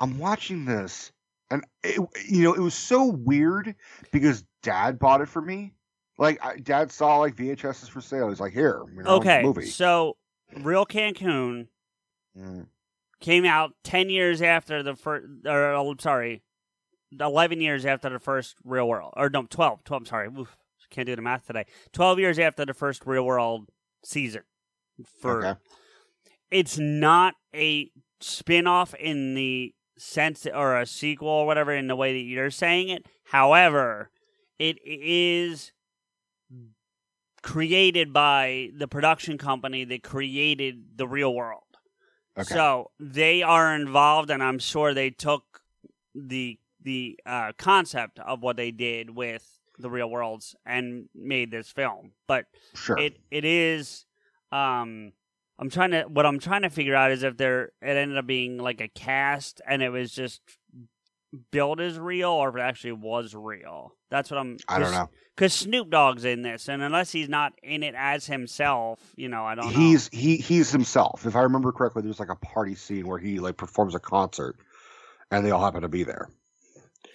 i'm watching this and it, you know it was so weird because dad bought it for me like I, dad saw like vhs's for sale he's like here you know, okay, movie so Real Cancun Mm. came out ten years after the first, or oh, sorry, eleven years after the first Real World, or no, 12, 12 I'm sorry, Oof, can't do the math today. Twelve years after the first Real World season. For Okay. it's not a spin-off in the sense or a sequel or whatever in the way that you're saying it. However, it is created by the production company that created the real world. Okay. So they are involved, and I'm sure they took the the uh, concept of what they did with the real worlds and made this film. But Sure. it it is. Um, I'm trying to. What I'm trying to figure out is if there it ended up being like a cast, and it was just billed is real, or if it actually was real. That's what I'm. I don't know. Because Snoop Dogg's in this, and unless he's not in it as himself, you know, I don't know. he's he he's himself if i remember correctly there's like a party scene where he like performs a concert and they all happen to be there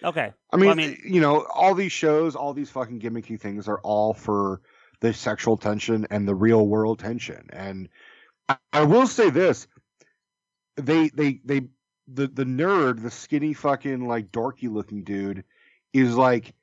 okay. I mean, Well, I mean, you know, all these shows, all these fucking gimmicky things are all for the sexual tension and the real world tension. And I, I will say this: they, they, they, the the nerd, the skinny fucking like dorky looking dude, is like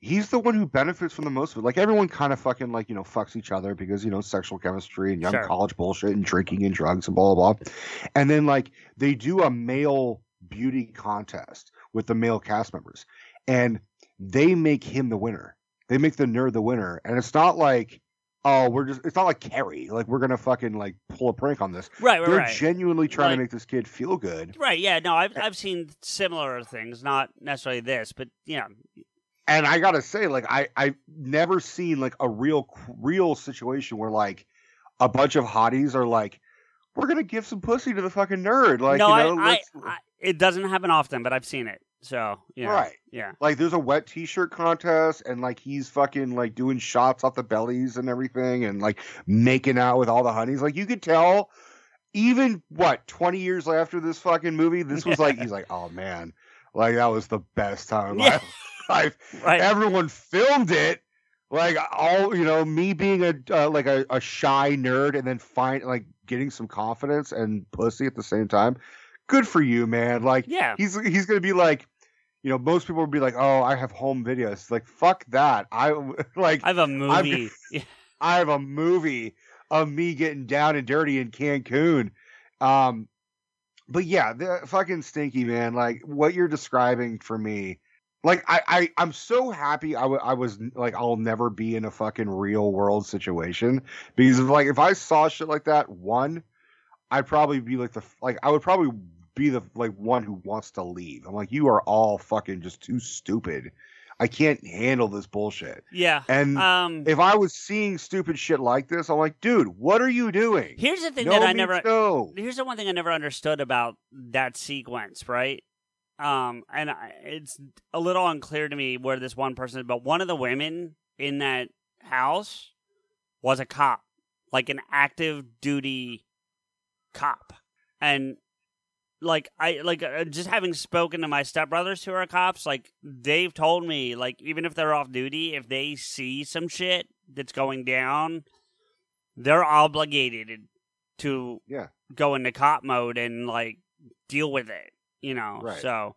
he's the one who benefits from the most of it. Like everyone kind of fucking like you know fucks each other because you know sexual chemistry and young Sure. college bullshit and drinking and drugs and blah blah blah. And then like they do a male beauty contest with the male cast members, and they make him the winner. They make the nerd the winner, and it's not like. Oh, we're just—it's not like Carrie. Like we're gonna fucking like pull a prank on this. Right, right, They're right. genuinely trying Like- to make this kid feel good. right? Yeah, no, I've I've seen similar things, not necessarily this, but yeah, and I gotta say, like I I've never seen like a real real situation where like a bunch of hotties are like, we're gonna give some pussy to the fucking nerd. Like no, you I, know, I, let's- I, it doesn't happen often, but I've seen it. So yeah, Right. yeah, like there's a wet t-shirt contest and like he's fucking like doing shots off the bellies and everything and like making out with all the honeys. Like you could tell, even what 20 years after this fucking movie, this was like he's like, oh man, like that was the best time of my Yeah. life. right. everyone filmed it like all you know me being a uh, like a, a shy nerd and then find like getting some confidence and pussy at the same time good for you man like Yeah. he's he's gonna be like you know most people would be like oh i have home videos like fuck that i like I have a movie. I have a movie of me getting down and dirty in Cancun. Um, but yeah, the fucking stinky man. Like what you're describing for me, like I, I I'm so happy I I was like I'll never be in a fucking real world situation because if, like if I saw shit like that, one, I'd probably be like the like I would probably be the like one who wants to leave. I'm like you are all fucking just too stupid. I can't handle this bullshit. yeah. And Um, if I was seeing stupid shit like this, I'm like, dude, what are you doing? here's the thing no that I never. no. Here's the one thing I never understood about that sequence, right? Um, and I, it's a little unclear to me where this one person, but one of the women in that house was a cop, like an active duty cop, and like I like uh, just having spoken to my stepbrothers who are cops, like they've told me, like even if they're off duty, if they see some shit that's going down, they're obligated to Yeah. go into cop mode and like deal with it, you know. Right. So,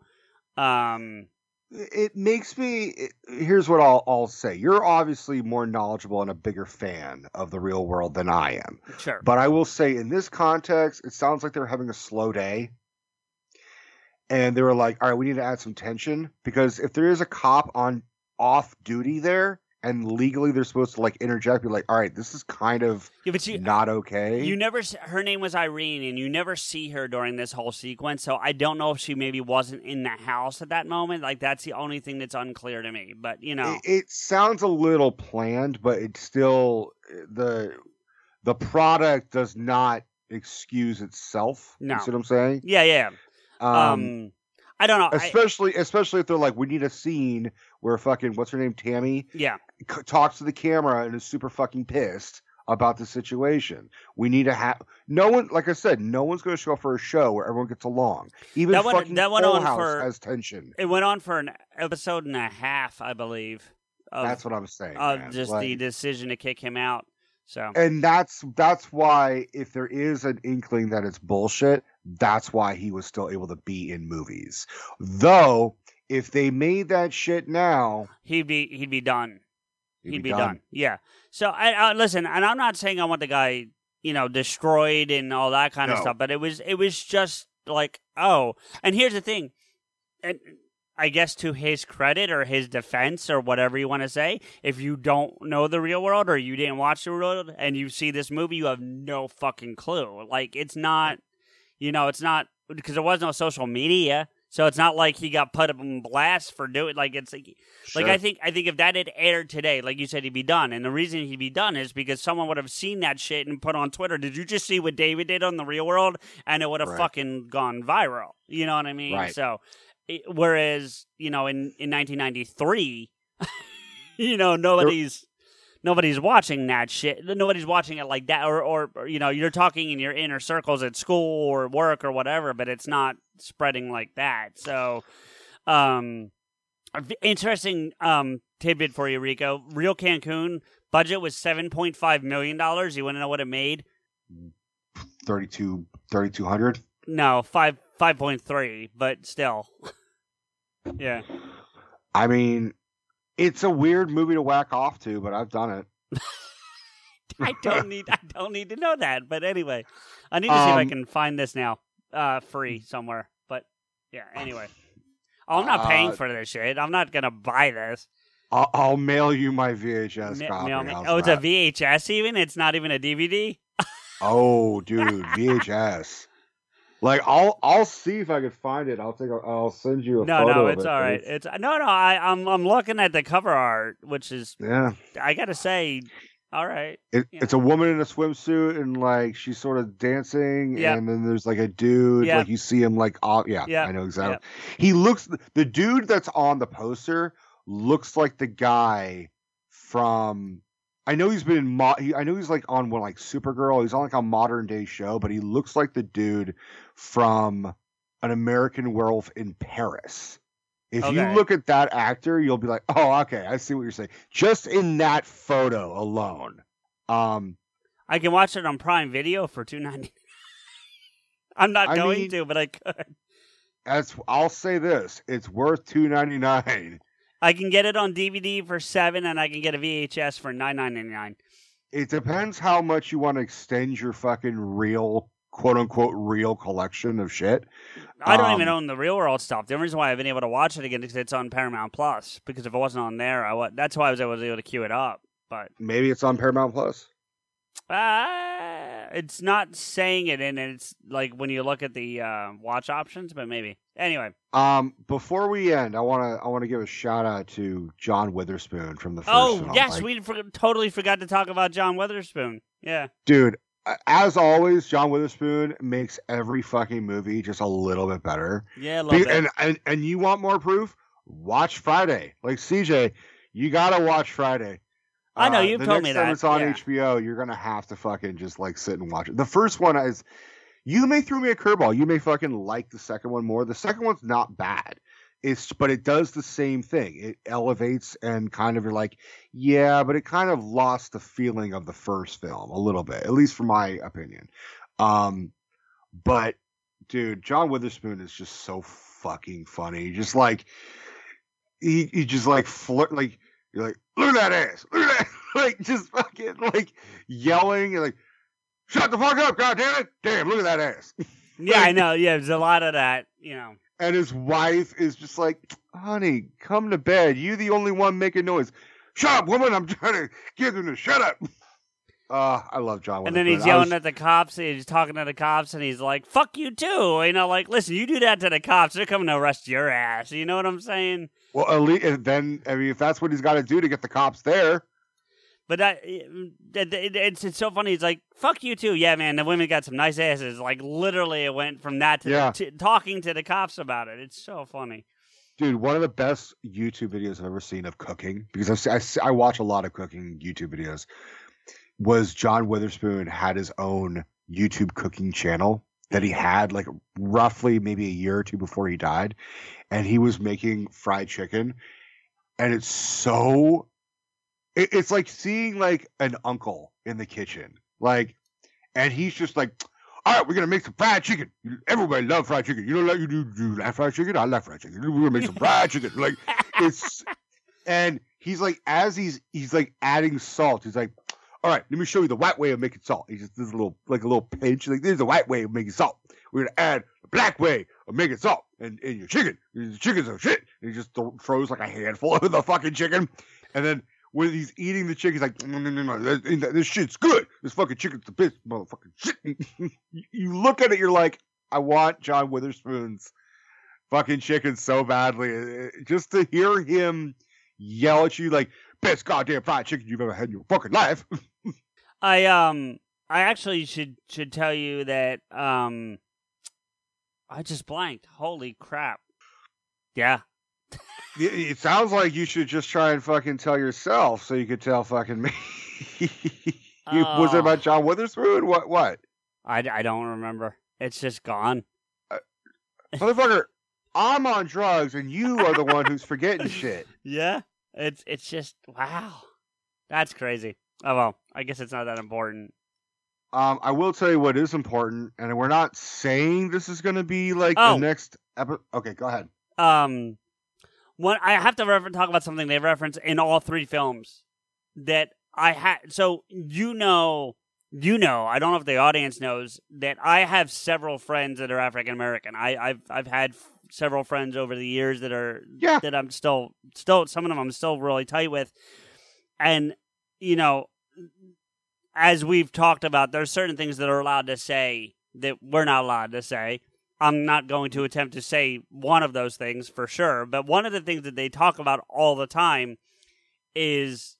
um, It makes me. It, here's what I'll, I'll say. You're obviously more knowledgeable and a bigger fan of the real world than I am. sure. But I will say, in this context, it sounds like they're having a slow day. And they were like, all right, we need to add some tension because if there is a cop on off duty there and legally they're supposed to like interject, be like, all right, this is kind of yeah, but you, not okay. You never. Her name was Irene, and you never see her during this whole sequence. So I don't know if she maybe wasn't in the house at that moment. Like that's the only thing that's unclear to me. But you know, it, it sounds a little planned, but it's still eh, the the product does not excuse itself. No. You see what I'm saying? yeah, yeah. Um, Um, I don't know. I- Especially, especially if they're like, we need a scene where fucking what's her name, Tammy, yeah. c- talks to the camera and is super fucking pissed about the situation. We need to have no one. Like I said, no one's going to show up for a show where everyone gets along. Even That went- fucking that went Full on House for- has tension. It went on for an episode and a half, I believe. Of, That's what I'm saying. Of man. just Like- the decision to kick him out. So and that's that's why if there is an inkling that it's bullshit, that's why he was still able to be in movies. Though, if they made that shit now, he'd be he'd be done. He'd He'd, be be, done. done. Yeah. So I, I listen, and I'm not saying I want the guy, you know, destroyed and all that kind of stuff, but it was it was just like, oh, and here's the thing, and I guess to his credit or his defense or whatever you want to say, if you don't know the real world or you didn't watch the real world and you see this movie, you have no fucking clue. Like it's not, you know, it's not because there was no social media. So it's not like he got put up on blast for doing like it's like like I think I think if that had aired today, like you said, he'd be done. And the reason he'd be done is because someone would have seen that shit and put on Twitter. Did you just see what David did on the Real World? And it would have Right. fucking gone viral. You know what I mean? Right. So, it, whereas you know in in 1993, you know nobody's. Nobody's watching that shit. Nobody's watching it like that, or, or, or you know, you're talking in your inner circles at school or work or whatever, but it's not spreading like that. So, um, interesting um tidbit for you, Rico. Real Cancun budget was seven point five million dollars. You want to know what it made? 32 3200 No, five five point three, but still, yeah. I mean, it's a weird movie to whack off to, but I've done it. I don't need I don't need to know that, but anyway, I need to see if I Um, can find this now, uh, free somewhere. But yeah, anyway, oh, I'm not paying Uh, for this shit. I'm not gonna buy this. I'll, I'll mail you my VHS Ma- copy. oh, it's that? a VHS. Even it's not even a DVD. Oh, dude, VHS. Like I'll I'll see if I can find it. I'll take a, I'll send you a No, photo no, it's it, all but. It's no, no. I, I'm I'm looking at the cover art, which is yeah. I gotta say, all right. It. It's a woman in a swimsuit and like she's sort of dancing, Yep. and then there's like a dude, Yep. like you see him like off. Yeah, Yep. I know exactly. He looks the dude that's on the poster looks like the guy from. I know he's been in. Mo- he, I know he's like on one like Supergirl. He's on like a modern day show, but he looks like the dude from an American Werewolf in Paris. If you look at that actor, you'll be like, "Oh, okay, I see what you're saying." Just in that photo alone, um, I can watch it on Prime Video for two ninety. I'm not I going mean- to, but I could. As I'll say this: it's worth two ninety nine. I can get it on DVD for seven, and I can get a VHS for nine ninety nine. It depends how much you want to extend your fucking real, quote unquote, real collection of shit. I don't even Um, own the real world stuff. The only reason why I've been able to watch it again is it's on Paramount Plus. Because if it wasn't on there, I that's why I was able to, able to queue it up. But Maybe it's on Paramount Plus. uh, it's not saying it and. It's like when you look at the uh, watch options, but maybe. Anyway, Um, before we end, I wanna I wanna give a shout out to John Witherspoon from the first oh yes, Like, we for- totally forgot to talk about John Witherspoon. Yeah, dude. As always, John Witherspoon makes every fucking movie just a little bit better. yeah, a little Be- and, and and you want more proof? Watch Friday. Like CJ, you gotta watch Friday. I know, Uh, you've the told next me time that, It's on yeah. HBO. You're gonna have to fucking just like sit and watch it. The first one is. You may throw me a curveball. You may fucking like the second one more. The second one's not bad. It's but it does the same thing. It elevates and kind of you're like, yeah, but it kind of lost the feeling of the first film a little bit, at least for my opinion. Um, but dude, John Witherspoon is just so fucking funny. Just like he, he just like flirt, like you're like, look at that ass, look at that, like just fucking like yelling and like, shut the fuck up, god damn it, damn, look at that ass. yeah, I know. Yeah, there's a lot of that. You know. And his wife is just like, honey, come to bed. You the only one making noise. Shut up, woman. I'm trying to get them to shut up. Uh, I love John And then he's yelling was- at the cops. And He's talking to the cops, and he's like, "Fuck you too." You know, like, listen, you do that to the cops, they're coming to arrest your ass. You know what I'm saying? Well, at least, and then I mean, if that's what he's got to do to get the cops there, But that, it, it, it's it's so funny. It's like fuck you too. Yeah, man. The women got some nice asses. Like literally, it went from that to, Yeah. to talking to the cops about it. It's so funny. Dude, one of the best YouTube videos I've ever seen of cooking, because I've, I, I watch a lot of cooking YouTube videos, was John Witherspoon had his own YouTube cooking channel that he had like roughly maybe a year or two before he died. And he was making fried chicken. And it's so, it, it's like seeing like an uncle in the kitchen. Like, and he's just like, all right, we're gonna make some fried chicken. Everybody love fried chicken. You know, like you do, do you like fried chicken? I like fried chicken. We're gonna make some fried chicken. Like it's, and he's like, as he's he's like adding salt. He's like, all right, let me show you the white way of making salt. He just does a little like a little pinch. Like there's the white way of making salt. We're gonna add the black way of making salt and in your chicken. The chicken's are shit. And he just th- throws like a handful of the fucking chicken, and then when he's eating the chicken, he's like, no, no, no, no, this, shit's good. This fucking chicken's the best motherfucking shit. you look at it, you're like, I want John Witherspoon's fucking chicken so badly. Uh, Just to hear him yell at you like, best goddamn fried chicken you've ever had in your fucking life. I um I actually should should tell you that um I just blanked. Holy crap. Yeah. It sounds like you should just try and fucking tell yourself so you could tell fucking me. Was it Oh. about John Witherspoon? What? What? I, I don't remember. It's just gone. Motherfucker, I'm on drugs and you are the one who's forgetting shit. Yeah. It's it's just wow. That's crazy. Oh well, I guess it's not that important. Um, I will tell you what is important, and we're not saying this is going to be like Oh. the next episode. Okay, go ahead. Um one I have to refer- talk about something they reference in all three films that I had so you know you know, I don't know if the audience knows that I have several friends that are African American. I I've I've had f- several friends over the years that are Yeah. that I'm still still some of them I'm still really tight with. And you know, as we've talked about, there's certain things that are allowed to say that we're not allowed to say. I'm not going to attempt to say one of those things for sure, but one of the things that they talk about all the time is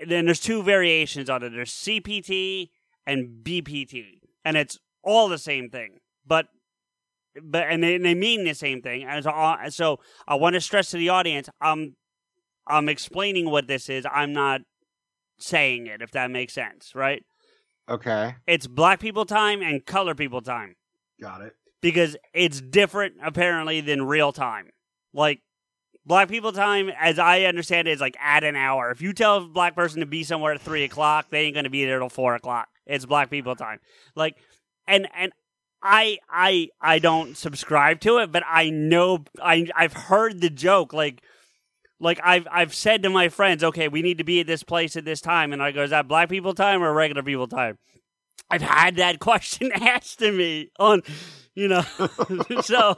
then there's two variations on it. There's CPT and BPT, and it's all the same thing, but but and they, and they mean the same thing. And so, uh, so I want to stress to the audience, I'm I'm explaining what this is. I'm not saying it, if that makes sense, right? Okay, It's black people time and color people time got it. Because it's different apparently than real time. Like black people time, as I understand it, is like at an hour. If you tell a black person to be somewhere at three o'clock, they ain't gonna be there till four o'clock. It's black people time. Like and and I I I don't subscribe to it, but I know I I've heard the joke like like I've I've said to my friends, okay, we need to be at this place at this time, and I go, is that black people time or regular people time? I've had that question asked to me on, you know, so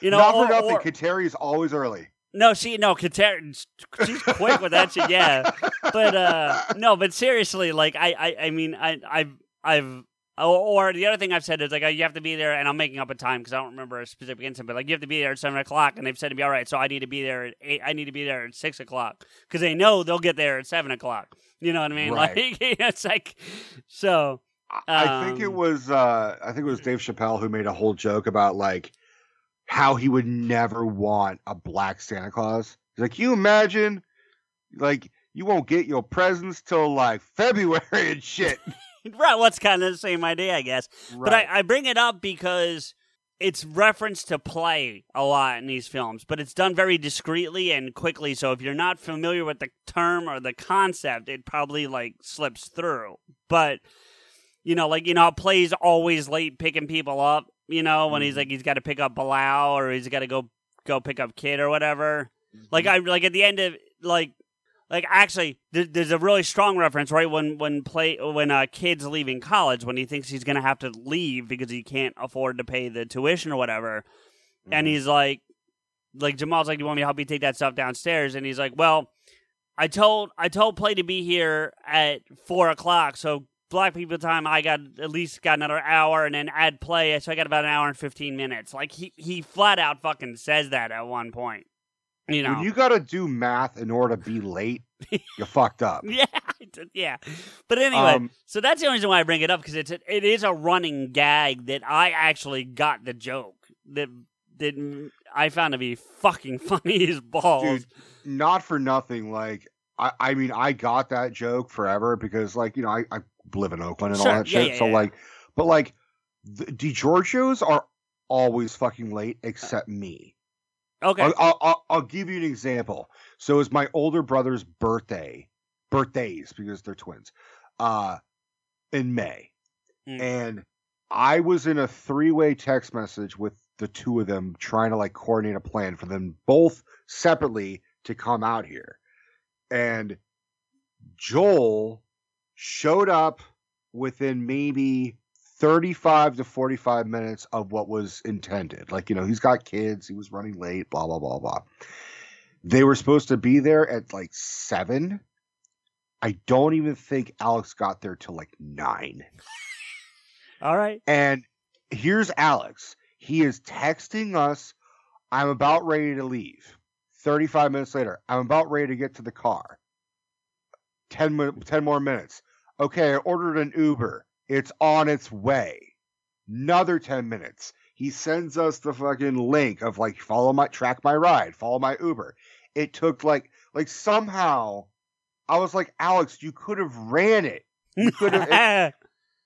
you know, Not or- for nothing, or- Kateri is always early. no, she no, Kateri, she's quick with that shit, yeah. But uh no, but seriously, like I I, I mean I I've I've or, or the other thing I've said is like uh, you have to be there, and I'm making up a time because I don't remember a specific incident, but like you have to be there at seven o'clock, and they've said to me, all right, so I need to be there at eight. I need to be there at six o'clock because they know they'll get there at seven o'clock. You know what I mean? Right. Like it's like so. I think it um, was uh I think it was Dave Chappelle who made a whole joke about like how he would never want a black Santa Claus. He's like, you imagine like you won't get your presents till like February and shit. right. What's kind of the same idea, I guess. But I, I bring it up because it's referenced to play a lot in these films, but it's done very discreetly and quickly. So if you're not familiar with the term or the concept, it probably like slips through. But you know, like you know, plays always late picking people up. You know, when he's like mm-hmm. he's got to pick up Bilal or he's got to go go pick up Kid or whatever. Like mm-hmm. I like at the end of like like actually there's a really strong reference right when when play when a kid's leaving college when he thinks he's gonna have to leave because he can't afford to pay the tuition or whatever. And mm-hmm. he's like like jamal's like do you want me to help you take that stuff downstairs? And he's like well i told i told play to be here at four o'clock so black people time i got at least got another hour and then add play so i got about an hour and 15 minutes. Like he he flat out fucking says that at one point you know When you gotta do math in order to be late, you fucked up. Yeah, yeah. But anyway, Um, so that's the only reason why I bring it up because it's a, it is a running gag that I actually got the joke that that I found to be fucking funny as balls. Dude, not for nothing. Like, I, I mean, I got that joke forever because, like, you know, I, I live in Oakland and Sure. all that Yeah, shit. yeah, so, yeah. like, but like, the DiGiorgio's are always fucking late except me. Okay. I'll, I'll, I'll, give you an example. So, it's my older brother's birthday, birthdays because they're twins, uh, in May, Mm. and I was in a three-way text message with the two of them trying to like coordinate a plan for them both separately to come out here. And Joel showed up within maybe 35 to 45 minutes of what was intended. Like, you know, he's got kids, he was running late, blah, blah, blah, blah. They were supposed to be there at like seven. I don't even think Alex got there till like nine. All right. And here's Alex. He is texting us, I'm about ready to leave. 35 minutes later, I'm about ready to get to the car. 10, 10 more minutes. Okay, I ordered an Uber. It's on its way. Another 10 minutes. He sends us the fucking link of like, follow my, track my ride, follow my Uber. It took like, like somehow, I was like, Alex, you could have ran it. You could have.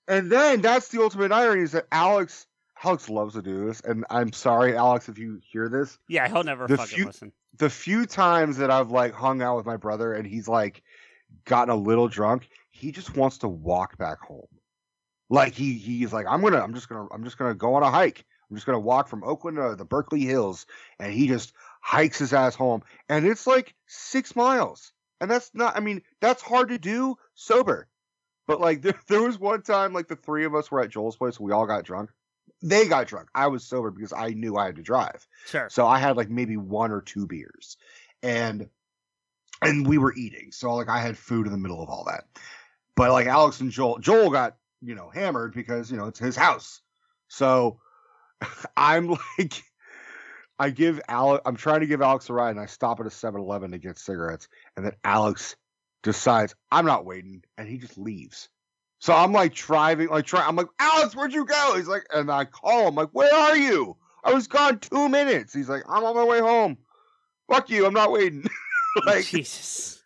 And then that's the ultimate irony is that Alex Alex loves to do this, and I'm sorry, Alex, if you hear this. yeah, he'll never The fucking few- listen. The few times that I've like hung out with my brother and he's like gotten a little drunk, he just wants to walk back home. Like he he's like, I'm gonna I'm just gonna I'm just gonna go on a hike. I'm just gonna walk from Oakland to the Berkeley Hills, and he just hikes his ass home, and it's like six miles, and that's not. I mean, that's hard to do sober. But like there, there was one time like the three of us were at Joel's place, we all got drunk. They got drunk. I was sober because I knew I had to drive. Sure. So I had like maybe one or two beers. And and we were eating. So like I had food in the middle of all that. But like Alex and Joel Joel got, you know, hammered because, you know, it's his house. So I'm like I give Alex I'm trying to give Alex a ride and I stop at a 7-Eleven to get cigarettes and then Alex decides I'm not waiting and he just leaves. So I'm like driving, like try. I'm like, Alex, where'd you go? He's like, and I call him, like, where are you? I was gone two minutes. He's like, I'm on my way home. Fuck you, I'm not waiting. like, Jesus.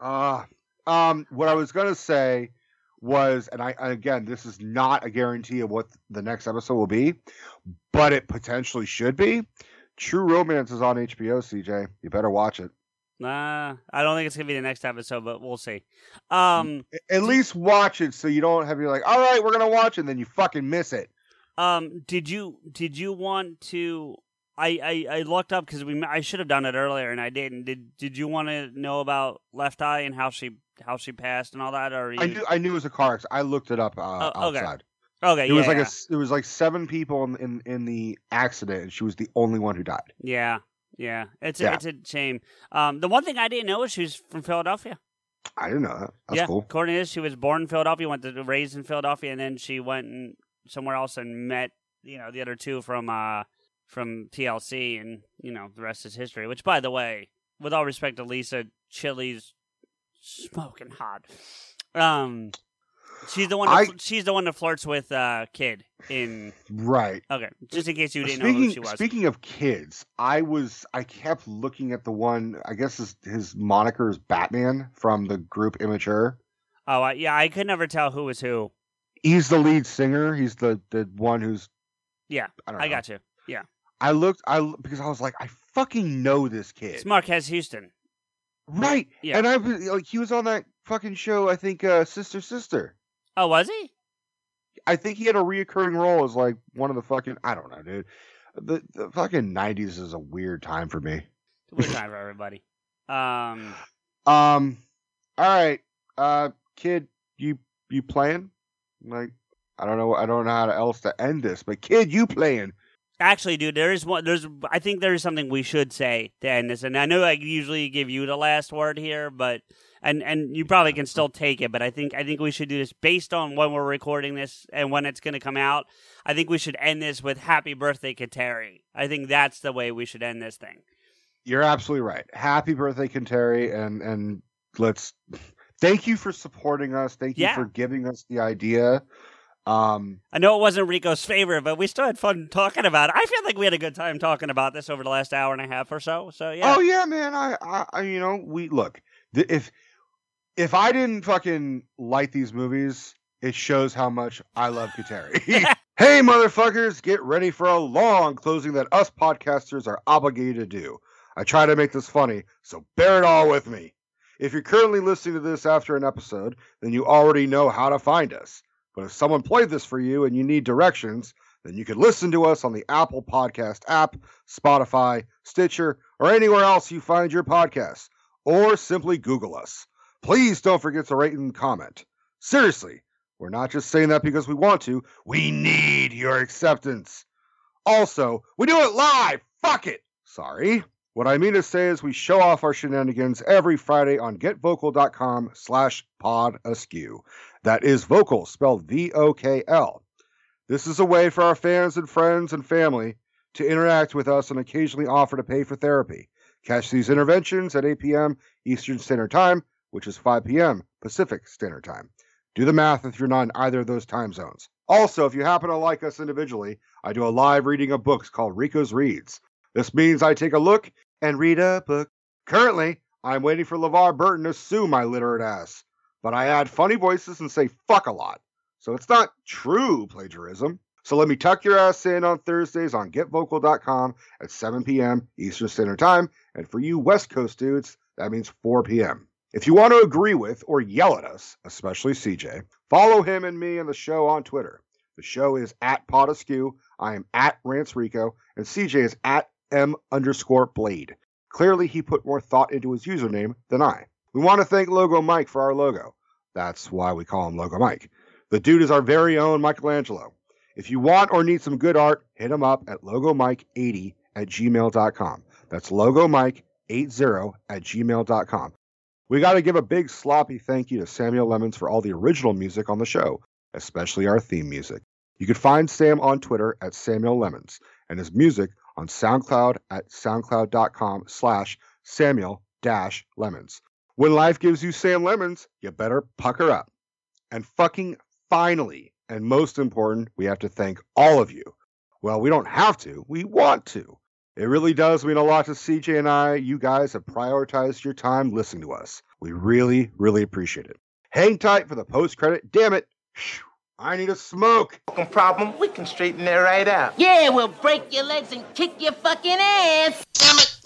uh, um, what I was gonna say was, and I again, this is not a guarantee of what the next episode will be, but it potentially should be. True Romance is on HBO. CJ, you better watch it. Nah, I don't think it's gonna be the next episode, but we'll see. Um, At least watch it so you don't have you like, all right, we're gonna watch it, and then you fucking miss it. um, did you did you want to? I I, I looked up because we I should have done it earlier and I didn't. Did Did you want to know about Left Eye and how she how she passed and all that? Or you... I knew I knew it was a car accident. I looked it up uh, Oh, okay. outside. Okay, it was like a yeah. s- it was like seven people in, in in the accident, and she was the only one who died. Yeah, yeah. It's a, Yeah. it's a shame. Um, the one thing I didn't know is she was from Philadelphia. I didn't know that. That's yeah, cool. according to this, she was born in Philadelphia, went to raised in Philadelphia, and then she went somewhere else and met you know the other two from uh from TLC, and you know the rest is history. Which, by the way, with all respect to Lisa, Chilli's smoking hot. Um, she's the one. That, I- she's the one that flirts with uh kid in. Right. Okay, just in case you didn't know who Speaking she was. speaking of kids, I was I kept looking at the one. I guess his his moniker is Batman from the group Immature. Oh, I, yeah, I could never tell who was who. He's the lead singer. He's the the one who's. Yeah, I don't I got you. Yeah, I looked. I because I was like, I fucking know this kid. it's Marques Houston. Right. Yeah. And I was like, he was on that fucking show. I think uh, Sister Sister. Oh, was he? I think he had a reoccurring role as like one of the fucking. I don't know, dude. The the fucking nineties is a weird time for me. It's a weird time for everybody. Um, Um. All right, uh, kid, you you playing? Like, I don't know. I don't know how else to end this, but kid, you playing? Actually, dude, there is one. There's, I think there is something we should say to end this, and I know I usually give you the last word here, but and and you probably can still take it, but I think I think we should do this based on when we're recording this and when it's going to come out. I think we should end this with "Happy Birthday, Kateri." I think that's the way we should end this thing. You're absolutely right. Happy birthday, Kateri, and and let's thank you for supporting us. Thank you Yeah. for giving us the idea. Um, I know it wasn't Rico's favorite, but we still had fun talking about it. I feel like we had a good time talking about this over the last hour and a half or so. So yeah. Oh yeah, man. I, I, you know, we look. th- If if I didn't fucking like these movies, it shows how much I love Kateri. hey, motherfuckers, get ready for a long closing that us podcasters are obligated to do. I try to make this funny, so bear it all with me. If you're currently listening to this after an episode, then you already know how to find us. But if someone played this for you and you need directions, then you can listen to us on the Apple Podcast app, Spotify, Stitcher, or anywhere else you find your podcasts, or simply Google us. Please don't forget to rate and comment. Seriously, we're not just saying that because we want to, we need your acceptance. Also, we do it live. Fuck it. Sorry. What I mean to say is we show off our shenanigans every Friday on getvocal.com slash pod askew. That is vocal, spelled V-O-K-L. This is a way for our fans and friends and family to interact with us and occasionally offer to pay for therapy. Catch these interventions at 8 p.m. Eastern Standard Time, which is 5 p.m. Pacific Standard Time. Do the math if you're not in either of those time zones. Also, if you happen to like us individually, I do a live reading of books called Rico's Reads. This means I take a look and read a book. Currently, I'm waiting for LeVar Burton to sue my literate ass, but I add funny voices and say fuck a lot. So it's not true plagiarism. So let me tuck your ass in on Thursdays on getvocal.com at 7 p.m. Eastern Standard Time. And for you West Coast dudes, that means 4 p.m. If you want to agree with or yell at us, especially CJ, follow him and me and the show on Twitter. The show is at Pod Askew. I am at Rance Rico, and CJ is at M underscore Blade. Clearly, he put more thought into his username than I. We want to thank Logo Mike for our logo. That's why we call him Logo Mike. The dude is our very own Michelangelo. If you want or need some good art, hit him up at logomike80 at gmail.com. That's logomike80 at gmail.com. We got to give a big sloppy thank you to Samuel Lemons for all the original music on the show, especially our theme music. You can find Sam on Twitter at Samuel Lemons and his music on SoundCloud at soundcloud.com slash Samuel dash Lemons. When life gives you Sam Lemons, you better pucker up. And fucking finally, and most important, we have to thank all of you. Well, we don't have to, we want to. It really does mean a lot to CJ and I. You guys have prioritized your time listening to us. We really, really appreciate it. Hang tight for the post credit. Damn it. I need a smoke. problem, we can straighten that right out. Yeah, we'll break your legs and kick your fucking ass. Damn it.